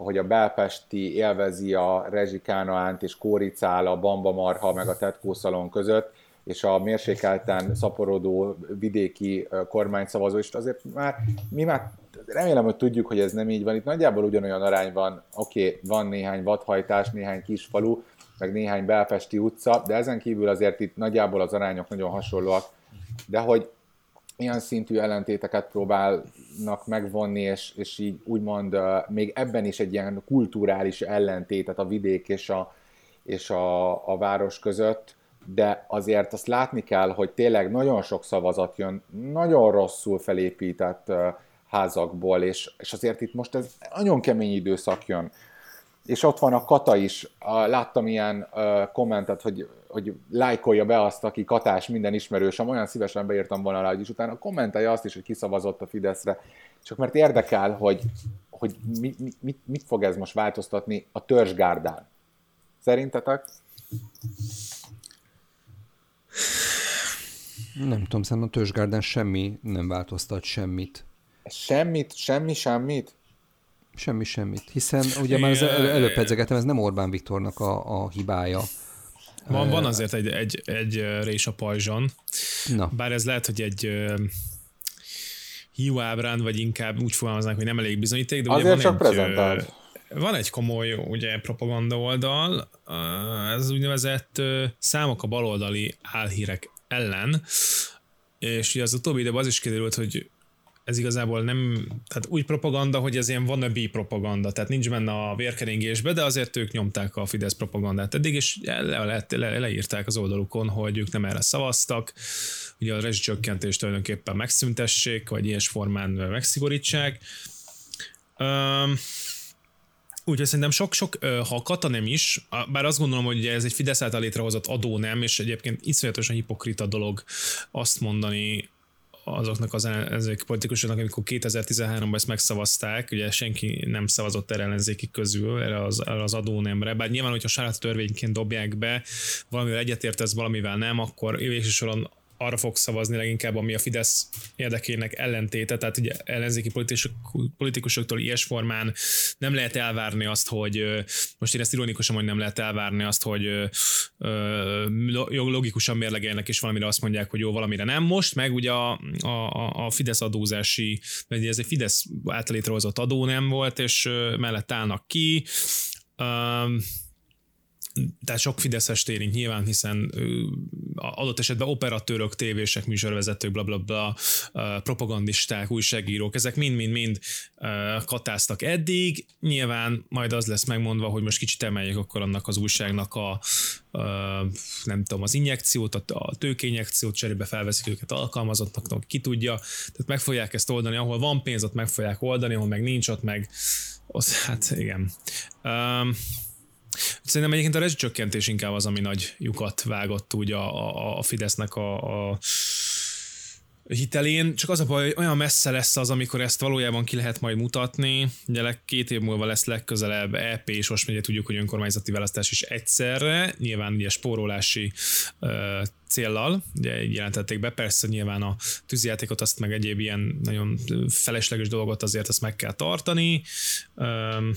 ahogy a belpesti élvezi a rezsikánoánt és kóricál a bamba marha meg a tetkószalon között, és a mérsékelten szaporodó vidéki kormányszavazó, és azért már mi már remélem, hogy tudjuk, hogy ez nem így van. Itt nagyjából ugyanolyan arány van, oké, okay, van néhány vadhajtás, néhány kis falu, meg néhány belpesti utca, de ezen kívül azért itt nagyjából az arányok nagyon hasonlóak. De hogy ilyen szintű ellentéteket próbálnak megvonni, és, és így úgymond még ebben is egy ilyen kulturális ellentétet a vidék és a, és a, a város között, de azért azt látni kell, hogy tényleg nagyon sok szavazat jön nagyon rosszul felépített házakból, és, és azért itt most ez nagyon kemény időszak jön. És ott van a Kata is, láttam ilyen kommentet, hogy, hogy lájkolja be azt, aki Katás minden ismerősem, olyan szívesen beírtam volna rá, hogy is utána kommentelje azt is, hogy kiszavazott a Fideszre, csak mert érdekel, hogy, hogy mit, mit, mit fog ez most változtatni a törzsgárdán. Szerintetek? Nem tudom, szerintem a törzsgárdán semmi nem változtat semmit. Semmit, semmi, semmit? Semmi, semmit. Hiszen ugye már az el, előbb pedzegetem, ez nem Orbán Viktornak a, a hibája. Van, van azért egy, egy, egy rés a pajzson. Na. Bár ez lehet, hogy egy hiúábrán, vagy inkább úgy fogalmaznánk, hogy nem elég bizonyíték, de Azért ugye van csak egy, prezentált. Van egy komoly ugye, propaganda oldal, ez úgynevezett számok a baloldali álhírek ellen, és ugye az utóbbi időben az is kiderült, hogy ez igazából nem, tehát úgy propaganda, hogy ez ilyen wannabe propaganda, tehát nincs benne a vérkeringésbe, de azért ők nyomták a Fidesz propagandát eddig, és le, le, le, leírták az oldalukon, hogy ők nem erre szavaztak, ugye a rezsicsökkentést tulajdonképpen megszüntessék, vagy ilyes formán megszigorítsák. Um, Úgyhogy szerintem sok-sok, ha kata nem is, bár azt gondolom, hogy ez egy Fidesz által létrehozott adó nem, és egyébként iszonyatosan hipokrita dolog azt mondani azoknak az ezek politikusoknak, amikor 2013-ban ezt megszavazták, ugye senki nem szavazott erre ellenzéki közül, erre az, erre az adónemre, bár nyilván, hogyha saját törvényként dobják be, valamivel egyetértesz, valamivel nem, akkor végsősoron arra fog szavazni leginkább, ami a Fidesz érdekének ellentéte, tehát ugye ellenzéki politikusok, politikusoktól ilyes formán nem lehet elvárni azt, hogy most én ezt ironikusan hogy nem lehet elvárni azt, hogy logikusan mérlegelnek és valamire azt mondják, hogy jó, valamire nem. Most meg ugye a, a, a Fidesz adózási, vagy ez egy Fidesz által létrehozott adó nem volt, és mellett állnak ki tehát sok Fideszes érint nyilván, hiszen adott esetben operatőrök, tévések, műsorvezetők, bla, bla, bla, propagandisták, újságírók, ezek mind-mind-mind katáztak eddig. Nyilván majd az lesz megmondva, hogy most kicsit emeljük akkor annak az újságnak a, nem tudom, az injekciót, a tőkeinjekciót, cserébe felveszik őket alkalmazottnak, ki tudja. Tehát meg fogják ezt oldani, ahol van pénz, ott meg fogják oldani, ahol meg nincs, ott meg ott, hát igen. Um, Szerintem egyébként a rezsicsökkentés inkább az, ami nagy lyukat vágott úgy a, a, a Fidesznek a, a hitelén, csak az a baj, hogy olyan messze lesz az, amikor ezt valójában ki lehet majd mutatni. Ugye két év múlva lesz legközelebb EP, és most ugye tudjuk, hogy önkormányzati választás is egyszerre, nyilván ugye spórolási uh, céllal, ugye így jelentették be, persze nyilván a tűzijátékot, azt meg egyéb ilyen nagyon felesleges dolgot azért azt meg kell tartani. Um,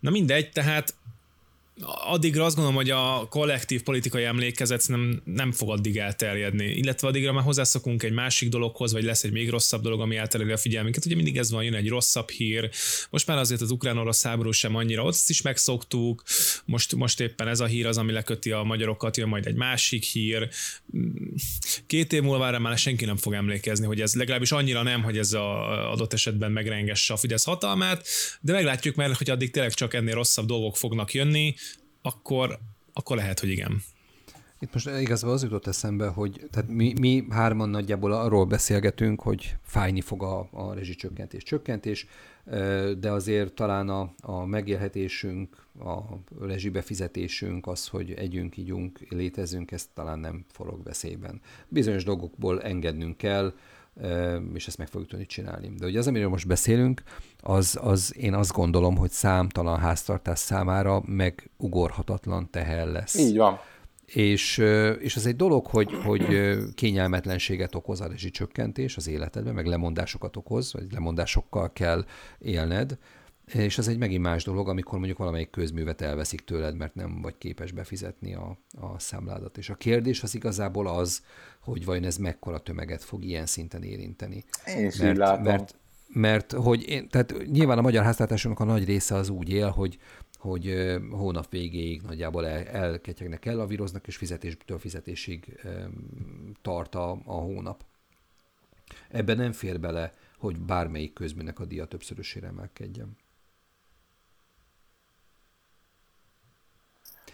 na mindegy, tehát addigra azt gondolom, hogy a kollektív politikai emlékezet nem, nem fog addig elterjedni, illetve addigra már hozzászokunk egy másik dologhoz, vagy lesz egy még rosszabb dolog, ami elterjedi a figyelmünket. Ugye mindig ez van, jön egy rosszabb hír. Most már azért az ukrán-orosz háború sem annyira, ott is megszoktuk. Most, most éppen ez a hír az, ami leköti a magyarokat, jön majd egy másik hír. Két év múlva erre már senki nem fog emlékezni, hogy ez legalábbis annyira nem, hogy ez a adott esetben megrengesse a Fidesz hatalmát, de meglátjuk, mert hogy addig tényleg csak ennél rosszabb dolgok fognak jönni, akkor, akkor lehet, hogy igen. Itt most igazából az jutott eszembe, hogy tehát mi, mi hárman nagyjából arról beszélgetünk, hogy fájni fog a, a rezsicsökkentés, csökkentés, de azért talán a, a megélhetésünk, a rezsibefizetésünk, az, hogy együnk, ígyunk, létezünk, ez talán nem forog veszélyben. Bizonyos dolgokból engednünk kell, és ezt meg fogjuk tudni csinálni. De ugye az, amiről most beszélünk, az, az én azt gondolom, hogy számtalan háztartás számára megugorhatatlan teher lesz. Így van. És, és az egy dolog, hogy, hogy kényelmetlenséget okoz a rezsicsökkentés az életedben, meg lemondásokat okoz, vagy lemondásokkal kell élned, és az egy megint más dolog, amikor mondjuk valamelyik közművet elveszik tőled, mert nem vagy képes befizetni a, a számládat. És a kérdés az igazából az, hogy vajon ez mekkora tömeget fog ilyen szinten érinteni. Én is mert, így látom. Mert, mert hogy én, tehát nyilván a magyar háztartásoknak a nagy része az úgy él, hogy hogy hónap végéig nagyjából el, elketyegnek, ellavíroznak, és fizetéstől fizetésig tart a, a hónap. Ebben nem fér bele, hogy bármelyik közműnek a díja többszörösére emelkedjen.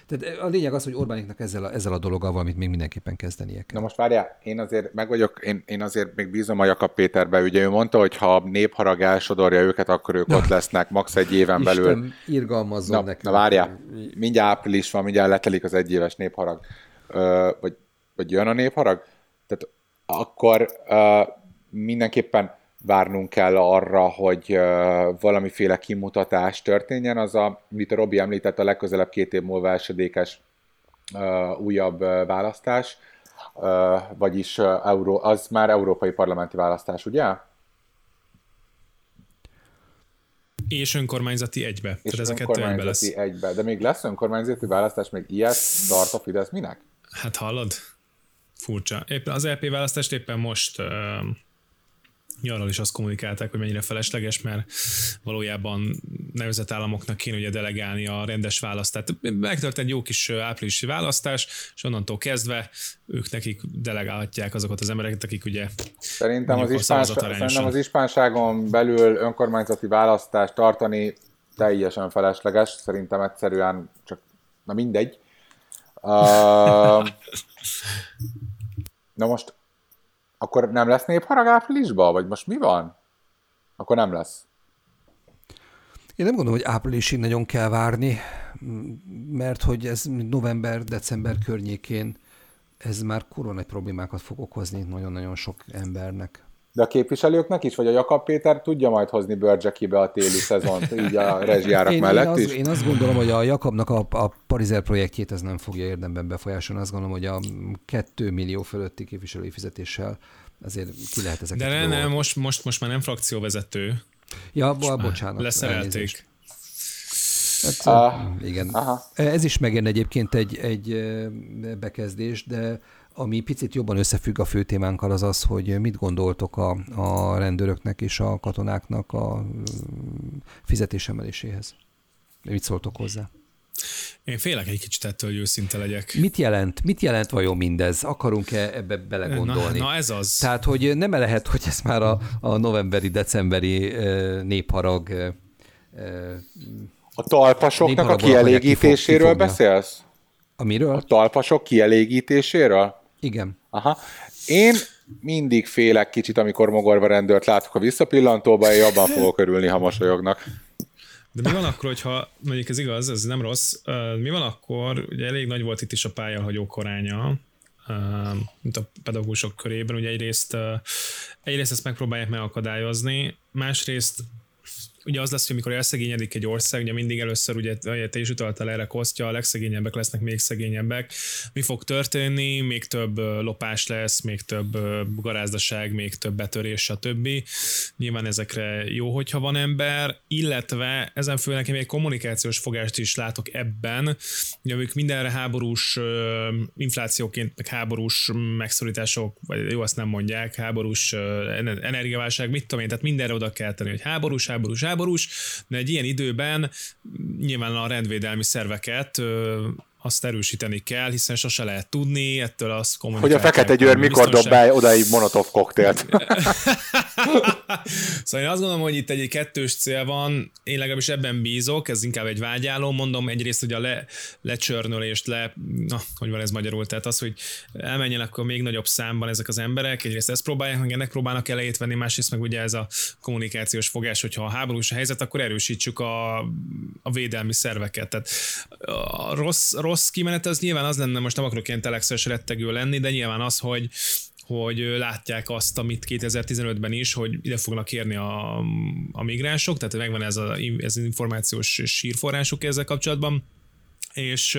Tehát a lényeg az, hogy Orbániknak ezzel a, ezzel a dologgal valamit még mindenképpen kezdenie kell. Na most várjál, én azért meg vagyok, én, én azért még bízom a Jakab Péterbe, ugye ő mondta, hogy ha a népharag elsodorja őket, akkor ők na. ott lesznek max. egy éven Isten belül. irgalmazzon na, nekünk. Na várjál, mindjárt április van, mindjárt letelik az egyéves népharag. Ö, vagy, vagy jön a népharag? Tehát akkor ö, mindenképpen várnunk kell arra, hogy valamiféle kimutatás történjen, az a, amit a Robi említett, a legközelebb két év múlva esedékes uh, újabb választás, vagyis Euró, az már európai parlamenti választás, ugye? És önkormányzati egybe. És Tehát ez a kettő egybe lesz. egybe. De még lesz önkormányzati választás, még ilyet tart a Fidesz minek? Hát hallod? Furcsa. Éppen az LP választást éppen most arról is azt kommunikálták, hogy mennyire felesleges, mert valójában nemzetállamoknak kéne ugye delegálni a rendes választást. Megtört egy jó kis áprilisi választás, és onnantól kezdve ők nekik delegálhatják azokat az embereket, akik ugye Szerintem az, ispáns, szerintem az ispánságon belül önkormányzati választást tartani teljesen felesleges, szerintem egyszerűen csak, na mindegy. Uh, na most akkor nem lesz népharag áprilisban? Vagy most mi van? Akkor nem lesz. Én nem gondolom, hogy áprilisig nagyon kell várni, mert hogy ez november-december környékén ez már kurva nagy problémákat fog okozni nagyon-nagyon sok embernek. De a képviselőknek is, vagy a Jakab Péter tudja majd hozni Börgyekibe a téli szezont, így a rezsijárak én, mellett én az, is? Én azt gondolom, hogy a Jakabnak a, a Parizer projektjét ez nem fogja érdemben befolyásolni. Azt gondolom, hogy a 2 millió fölötti képviselői fizetéssel azért ki lehet ezeket De ne, ne, most, most, most már nem frakcióvezető. Ja, bo- bocsánat. Leszerelték. Hát, uh, igen. Aha. Ez is megérne egyébként egy, egy bekezdés, de ami picit jobban összefügg a fő témánkkal az az, hogy mit gondoltok a, a rendőröknek és a katonáknak a fizetésemeléséhez. Mit szóltok hozzá? Én félek egy kicsit ettől, hogy őszinte legyek. Mit jelent, mit jelent vajon mindez? Akarunk-e ebbe belegondolni? Na, na ez az. Tehát, hogy nem lehet, hogy ez már a, a novemberi, decemberi népharag a talpasoknak a kielégítéséről beszélsz? Amiről? A talpasok kielégítéséről? Igen. Aha. Én mindig félek kicsit, amikor mogorva rendőrt látok a visszapillantóba, én jobban fogok örülni, ha mosolyognak. De mi van akkor, hogyha, mondjuk ez igaz, ez nem rossz, mi van akkor, ugye elég nagy volt itt is a pályahagyó koránya, mint a pedagógusok körében, ugye egyrészt, egyrészt ezt megpróbálják megakadályozni, másrészt ugye az lesz, hogy amikor elszegényedik egy ország, ugye mindig először, ugye te is utaltál erre Kostya, a legszegényebbek lesznek még szegényebbek. Mi fog történni? Még több lopás lesz, még több garázdaság, még több betörés, stb. Nyilván ezekre jó, hogyha van ember, illetve ezen főleg nekem egy kommunikációs fogást is látok ebben, ugye ők mindenre háborús inflációként, meg háborús megszorítások, vagy jó, azt nem mondják, háborús energiaválság, mit tudom én, tehát mindenre oda kell tenni, hogy háborús, háborús, háborús, de egy ilyen időben nyilván a rendvédelmi szerveket azt erősíteni kell, hiszen sose lehet tudni, ettől az Hogy a Fekete Győr mikor dob be odaig monotov koktélt. szóval én azt gondolom, hogy itt egy kettős cél van, én legalábbis ebben bízok, ez inkább egy vágyálom, mondom egyrészt, hogy a le, lecsörnölést, le, na, hogy van ez magyarul, tehát az, hogy elmenjenek akkor még nagyobb számban ezek az emberek, egyrészt ezt próbálják, meg ennek próbálnak elejét venni, másrészt meg ugye ez a kommunikációs fogás, hogyha a háborús a helyzet, akkor erősítsük a, a védelmi szerveket. Tehát a rossz, rossz rossz kimenet az nyilván az lenne, most nem akarok ilyen telexes rettegő lenni, de nyilván az, hogy, hogy látják azt, amit 2015-ben is, hogy ide fognak érni a, a migránsok, tehát megvan ez, az információs sírforrásuk ezzel kapcsolatban, és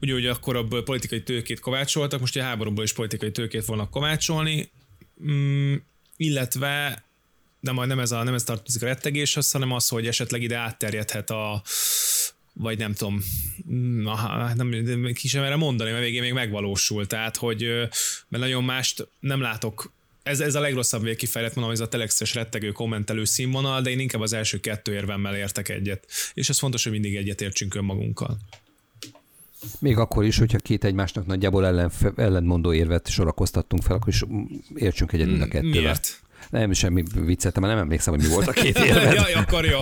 ugye, hogy akkor abból politikai tőkét kovácsoltak, most a háborúból is politikai tőkét fognak kovácsolni, mm, illetve de majd nem ez, a, nem ez tartozik a rettegéshez, hanem az, hogy esetleg ide átterjedhet a, vagy nem tudom, na, nem, ki sem erre mondani, mert végén még megvalósul, tehát hogy mert nagyon mást nem látok ez, ez a legrosszabb végkifejlet, mondom, ez a telexes rettegő kommentelő színvonal, de én inkább az első kettő érvemmel értek egyet. És ez fontos, hogy mindig egyet értsünk önmagunkkal. Még akkor is, hogyha két egymásnak nagyjából ellen, ellentmondó érvet sorakoztattunk fel, akkor is értsünk egyet mind a kettővel. Miért? Nem, semmi vicceltem, mert nem emlékszem, hogy mi volt a két érved. Jaj, akkor jó.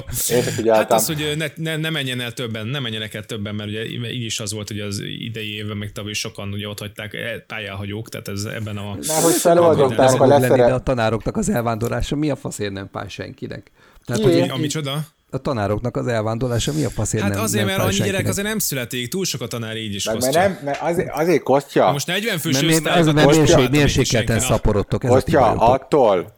Hát az, hogy ne, ne, ne, menjen el többen, ne menjenek el többen, mert ugye így is az volt, hogy az idei évben még tavaly sokan ugye ott hagyták e, pályáhagyók, tehát ez ebben a... Mert hogy feloldották a lenni, de leszere... a tanároknak az elvándorlása mi a faszért nem pály senkinek? Tehát, hogy Ami csoda? a tanároknak az elvándorlása mi a faszért Hát nem azért, nem mert fáj annyi gyerek azért nem születik, túl sok a tanár így is Meg, mert, kostya. nem, mert azért, azért Kostya, most 40 fős Mert, mert, az, osztályokat mert Kostya- mérség, mérsékelten szaporodtok. Ez a ti Kostya, attól,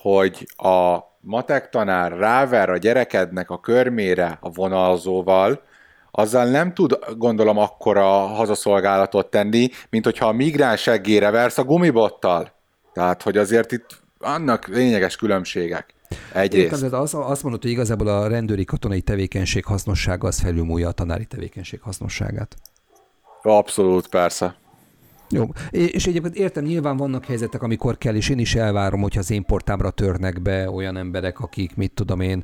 hogy a matek tanár ráver a gyerekednek a körmére a vonalzóval, azzal nem tud, gondolom, akkora hazaszolgálatot tenni, mint hogyha a migráns seggére versz a gumibottal. Tehát, hogy azért itt vannak lényeges különbségek. Egyrészt. de az, azt mondod, hogy igazából a rendőri katonai tevékenység hasznossága az felülmúlja a tanári tevékenység hasznosságát. Abszolút, persze. Jó, és egyébként értem, nyilván vannak helyzetek, amikor kell, és én is elvárom, hogyha az én portámra törnek be olyan emberek, akik, mit tudom én,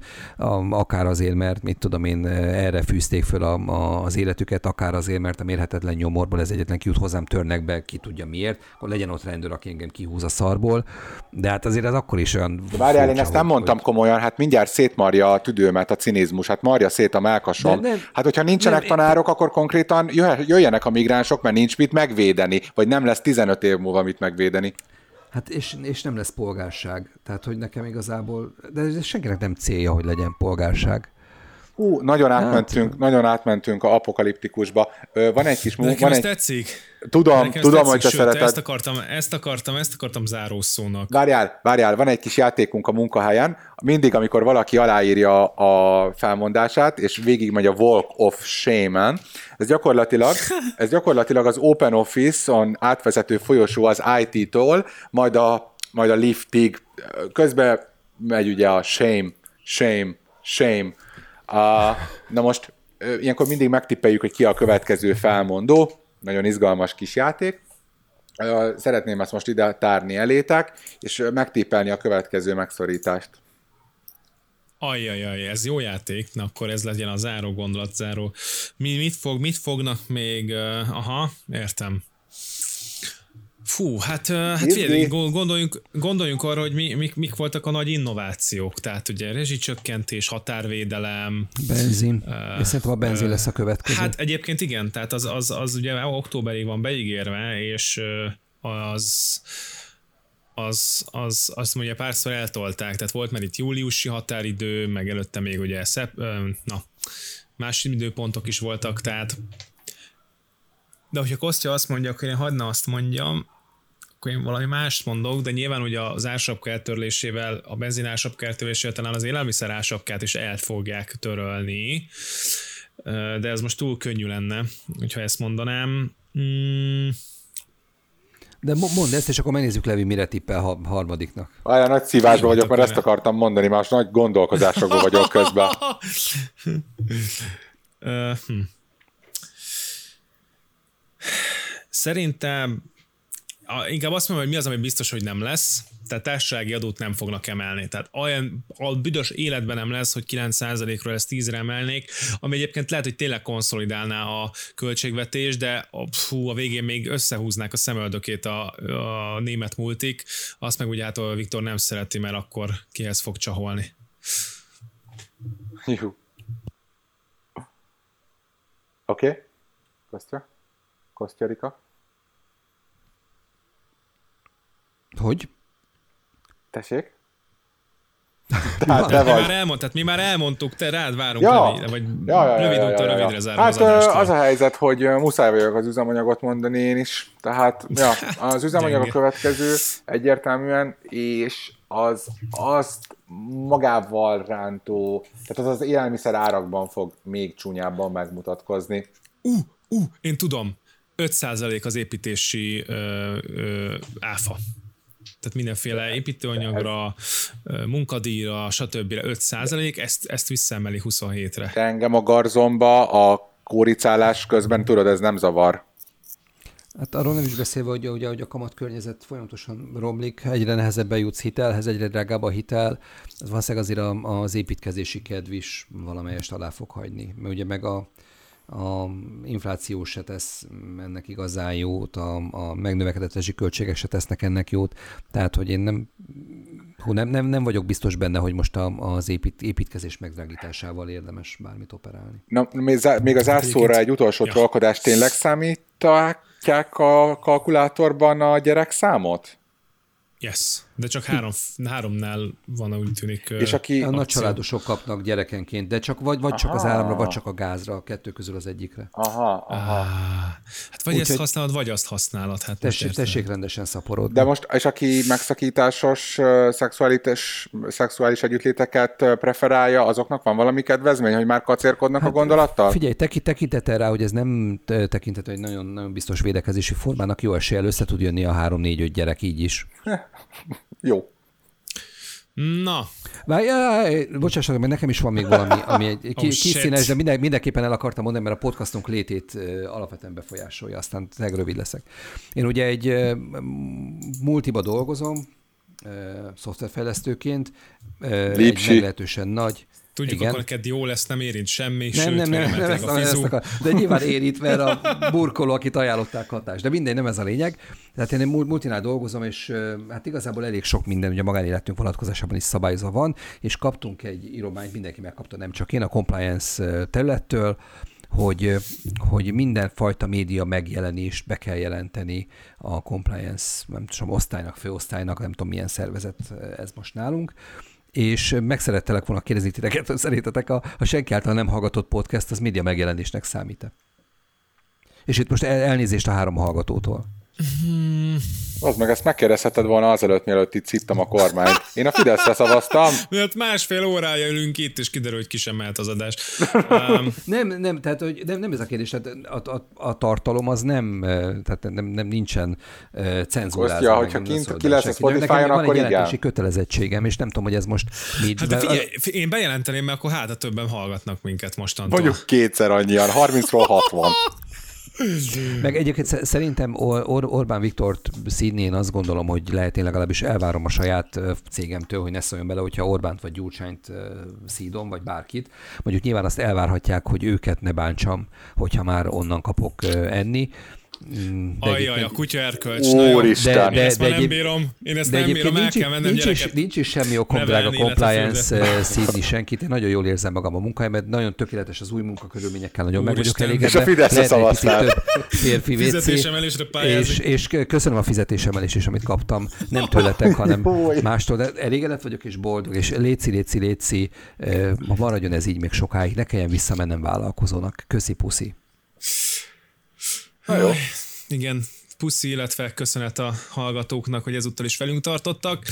akár azért, mert, mit tudom én, erre fűzték föl a, a, az életüket, akár azért, mert a mérhetetlen nyomorból ez egyetlen kiút hozzám törnek be, ki tudja miért, akkor legyen ott rendőr, aki engem kihúz a szarból, de hát azért ez akkor is olyan De várjál, én ezt nem hogy- mondtam komolyan, hát mindjárt szétmarja a tüdőmet a cinizmus, hát marja szét a melkasom. Nem- hát hogyha nincsenek nem, tanárok, akkor konkrétan jöjjenek a migránsok, mert nincs mit megvédeni, vagy nem lesz 15 év múlva mit megvédeni. Hát és, és nem lesz polgárság. Tehát, hogy nekem igazából, de ez senkinek nem célja, hogy legyen polgárság. Ú, nagyon átmentünk, hát, nagyon átmentünk a apokaliptikusba. Van egy kis De nekem van ez egy, tetszik. tudom, Nekem tudom, tetszik, hogy te sőt, szereted. Ezt akartam, ezt akartam, ezt akartam zárószónak. Várjál, várjál, van egy kis játékunk a munkahelyen. Mindig, amikor valaki aláírja a felmondását, és végigmegy a Walk of Shame-en, ez gyakorlatilag, ez gyakorlatilag az Open Office-on átvezető folyosó az IT-tól, majd a, majd a liftig. Közben megy ugye a shame, shame, shame. Uh, na most ilyenkor mindig megtippeljük, hogy ki a következő felmondó. Nagyon izgalmas kis játék. Szeretném ezt most ide tárni elétek, és megtippelni a következő megszorítást. Ajjajaj, ez jó játék, na akkor ez legyen a záró gondolat, záró. Mi, mit, fog, mit fognak még, aha, értem. Fú, hát, uh, hát figyelj, go- gondoljunk, gondoljunk arra, hogy mi, mik, mik voltak a nagy innovációk, tehát ugye rezsicsökkentés, határvédelem, Benzin. Uh, Én szerintem a benzin lesz a következő. Hát egyébként igen, tehát az, az, az ugye októberig van beígérve, és az az, az, azt mondja párszor eltolták, tehát volt már itt júliusi határidő, meg előtte még ugye szep, ö, na, más időpontok is voltak, tehát de hogyha Kostya azt mondja, akkor én hagyna azt mondjam, akkor én valami mást mondok, de nyilván ugye az ársapka eltörlésével, a benzin ársapka eltörlésével talán az élelmiszer ársapkát is el fogják törölni, de ez most túl könnyű lenne, hogyha ezt mondanám. Mm, De mo- mondd ezt, és akkor megnézzük Levi, mire tippel ha- harmadiknak. Várjál, nagy szívásban vagyok, mert ezt akartam mondani, más nagy gondolkozásokban vagyok közben. Hm. Szerintem a, inkább azt mondom, hogy mi az, ami biztos, hogy nem lesz. Tehát társasági adót nem fognak emelni. Tehát olyan a büdös életben nem lesz, hogy 9%-ról ezt 10-re emelnék, ami egyébként lehet, hogy tényleg konszolidálná a költségvetés, de a, fú, a végén még összehúznák a szemöldökét a, a német multik, azt meg ugye hát a Viktor nem szereti, mert akkor kihez fog csaholni. Jó. Oké. Okay. Kostya? Kostya Rika? Hogy? Tessék? Tehát te Mi vagy. már elmondtad, mi már elmondtuk, te rád várunk, Ja. rövid, vagy Ja, ja, ja, rövid ja, úton ja, ja. rövidre zárom Hát az az a helyzet, hogy muszáj vagyok az üzemanyagot mondani én is. Tehát ja, az üzemanyag a következő egyértelműen, és az azt magával rántó, tehát az az élelmiszer árakban fog még csúnyábban megmutatkozni. Ú, ú, én tudom, 5% az építési ö, ö, áfa. Tehát mindenféle építőanyagra, munkadíjra, stb. 5%, ezt, ezt visszaemeli 27-re. De engem a garzomba a kóricálás közben, tudod, ez nem zavar. Hát arról nem is beszélve, hogy ugye, hogy a kamat környezet folyamatosan romlik, egyre nehezebben jutsz hitelhez, egyre drágább a hitel, ez valószínűleg azért a- az építkezési kedv is valamelyest alá fog hagyni. Mert ugye meg a, a infláció se tesz ennek igazán jót, a, a megnövekedett költségek se tesznek ennek jót, tehát hogy én nem, hú, nem, nem, nem vagyok biztos benne, hogy most a, az épít, építkezés megdrágításával érdemes bármit operálni. Na, még az árszóra egy utolsó ja. trollkodás tényleg számítják a kalkulátorban a gyerekszámot? Yes, de csak három, háromnál van, úgy tűnik. És aki a nagy családosok kapnak gyerekenként, de csak vagy, vagy aha. csak az államra, vagy csak a gázra, a kettő közül az egyikre. Aha, aha. Ah, hát vagy Úgy, ezt használod, vagy azt használod. Hát tessék, tessék rendesen szaporodni. De most, és aki megszakításos szexuális, szexuális együttléteket preferálja, azoknak van valami kedvezmény, hogy már kacérkodnak hát, a gondolattal? Figyelj, tekintettel rá, hogy ez nem tekintető egy nagyon, nagyon biztos védekezési formának, jó eséllyel össze tud jönni a három-négy-öt gyerek így is. Jó. Na. Várj, bocsássatok, mert nekem is van még valami, ami egy oh, kiszínes, de minden, mindenképpen el akartam mondani, mert a podcastunk létét alapvetően befolyásolja, aztán tényleg rövid leszek. Én ugye egy multiba dolgozom, szoftverfejlesztőként, uh, egy meglehetősen nagy, Tudjuk, Igen. akkor neked jó lesz, nem érint semmi, nem, sőt, nem, nem, nem, ezt, a ezt akar. De nyilván érint, mert a burkoló, akit ajánlották hatás. De mindegy, nem ez a lényeg. Tehát én multinál dolgozom, és hát igazából elég sok minden, ugye a magánéletünk vonatkozásában is szabályozva van, és kaptunk egy írományt, mindenki megkapta, nem csak én, a compliance területtől, hogy, hogy mindenfajta média megjelenést be kell jelenteni a compliance, nem tudom, osztálynak, főosztálynak, nem tudom milyen szervezet ez most nálunk, és meg szerettelek volna kérdezni titeket, hogy szerintetek a, a senki által nem hallgatott podcast, az média megjelenésnek számít -e? És itt most el, elnézést a három hallgatótól. Hmm. Az meg ezt megkérdezheted volna azelőtt, mielőtt itt szittam a kormányt. Én a Fideszre szavaztam. Mert másfél órája ülünk itt, és kiderül, hogy ki sem mehet az adás. Um... nem, nem, tehát hogy nem, nem ez a kérdés, tehát a, a, a tartalom az nem, tehát nem, nem nincsen uh, cenzúrázva. Kostya, hogyha kint ki lesz a Spotify-on, akkor igen. Egy kötelezettségem, és nem tudom, hogy ez most mi. Hát de figyelj, én bejelenteném, mert akkor hát a többen hallgatnak minket mostantól. Mondjuk kétszer annyian, 30-ról 60. Meg egyébként szerintem Or- Orbán Viktort szídni én azt gondolom, hogy lehet én legalábbis elvárom a saját cégemtől, hogy ne szóljon bele, hogyha Orbánt vagy Gyurcsányt szídom, vagy bárkit. Mondjuk nyilván azt elvárhatják, hogy őket ne bántsam, hogyha már onnan kapok enni Mm, Ajjaj, a kutya erkölcs. Úristen. De, de, én ezt de, nem bírom. Én ezt de nem bírom, el kell mennem nincs, is, nincs is semmi okom, drága compliance eh, szídni senkit. Én nagyon jól érzem magam a munkájában, nagyon tökéletes az új munkakörülményekkel, nagyon meg vagyok elégedve. És a Fideszre szavaztál. Férfi Fizetésemelésre és, és köszönöm a fizetésemelést is, amit kaptam. Nem tőletek, hanem mástól. De elégedett vagyok és boldog, és léci, léci, léci, eh, maradjon ez így még sokáig, ne kelljen visszamennem vállalkozónak. Köszi, puszi. Jó. Igen, puszi, illetve köszönet a hallgatóknak, hogy ezúttal is velünk tartottak.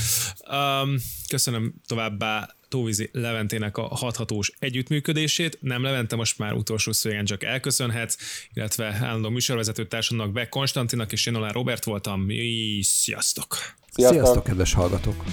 Um, köszönöm továbbá Tóvízi Leventének a hathatós együttműködését. Nem Levente, most már utolsó szövegen csak elköszönhetsz, illetve állandó műsorvezető társamnak Beck Konstantinak és én Olán Robert voltam. Sziasztok! Sziasztok, Sziasztok kedves hallgatók!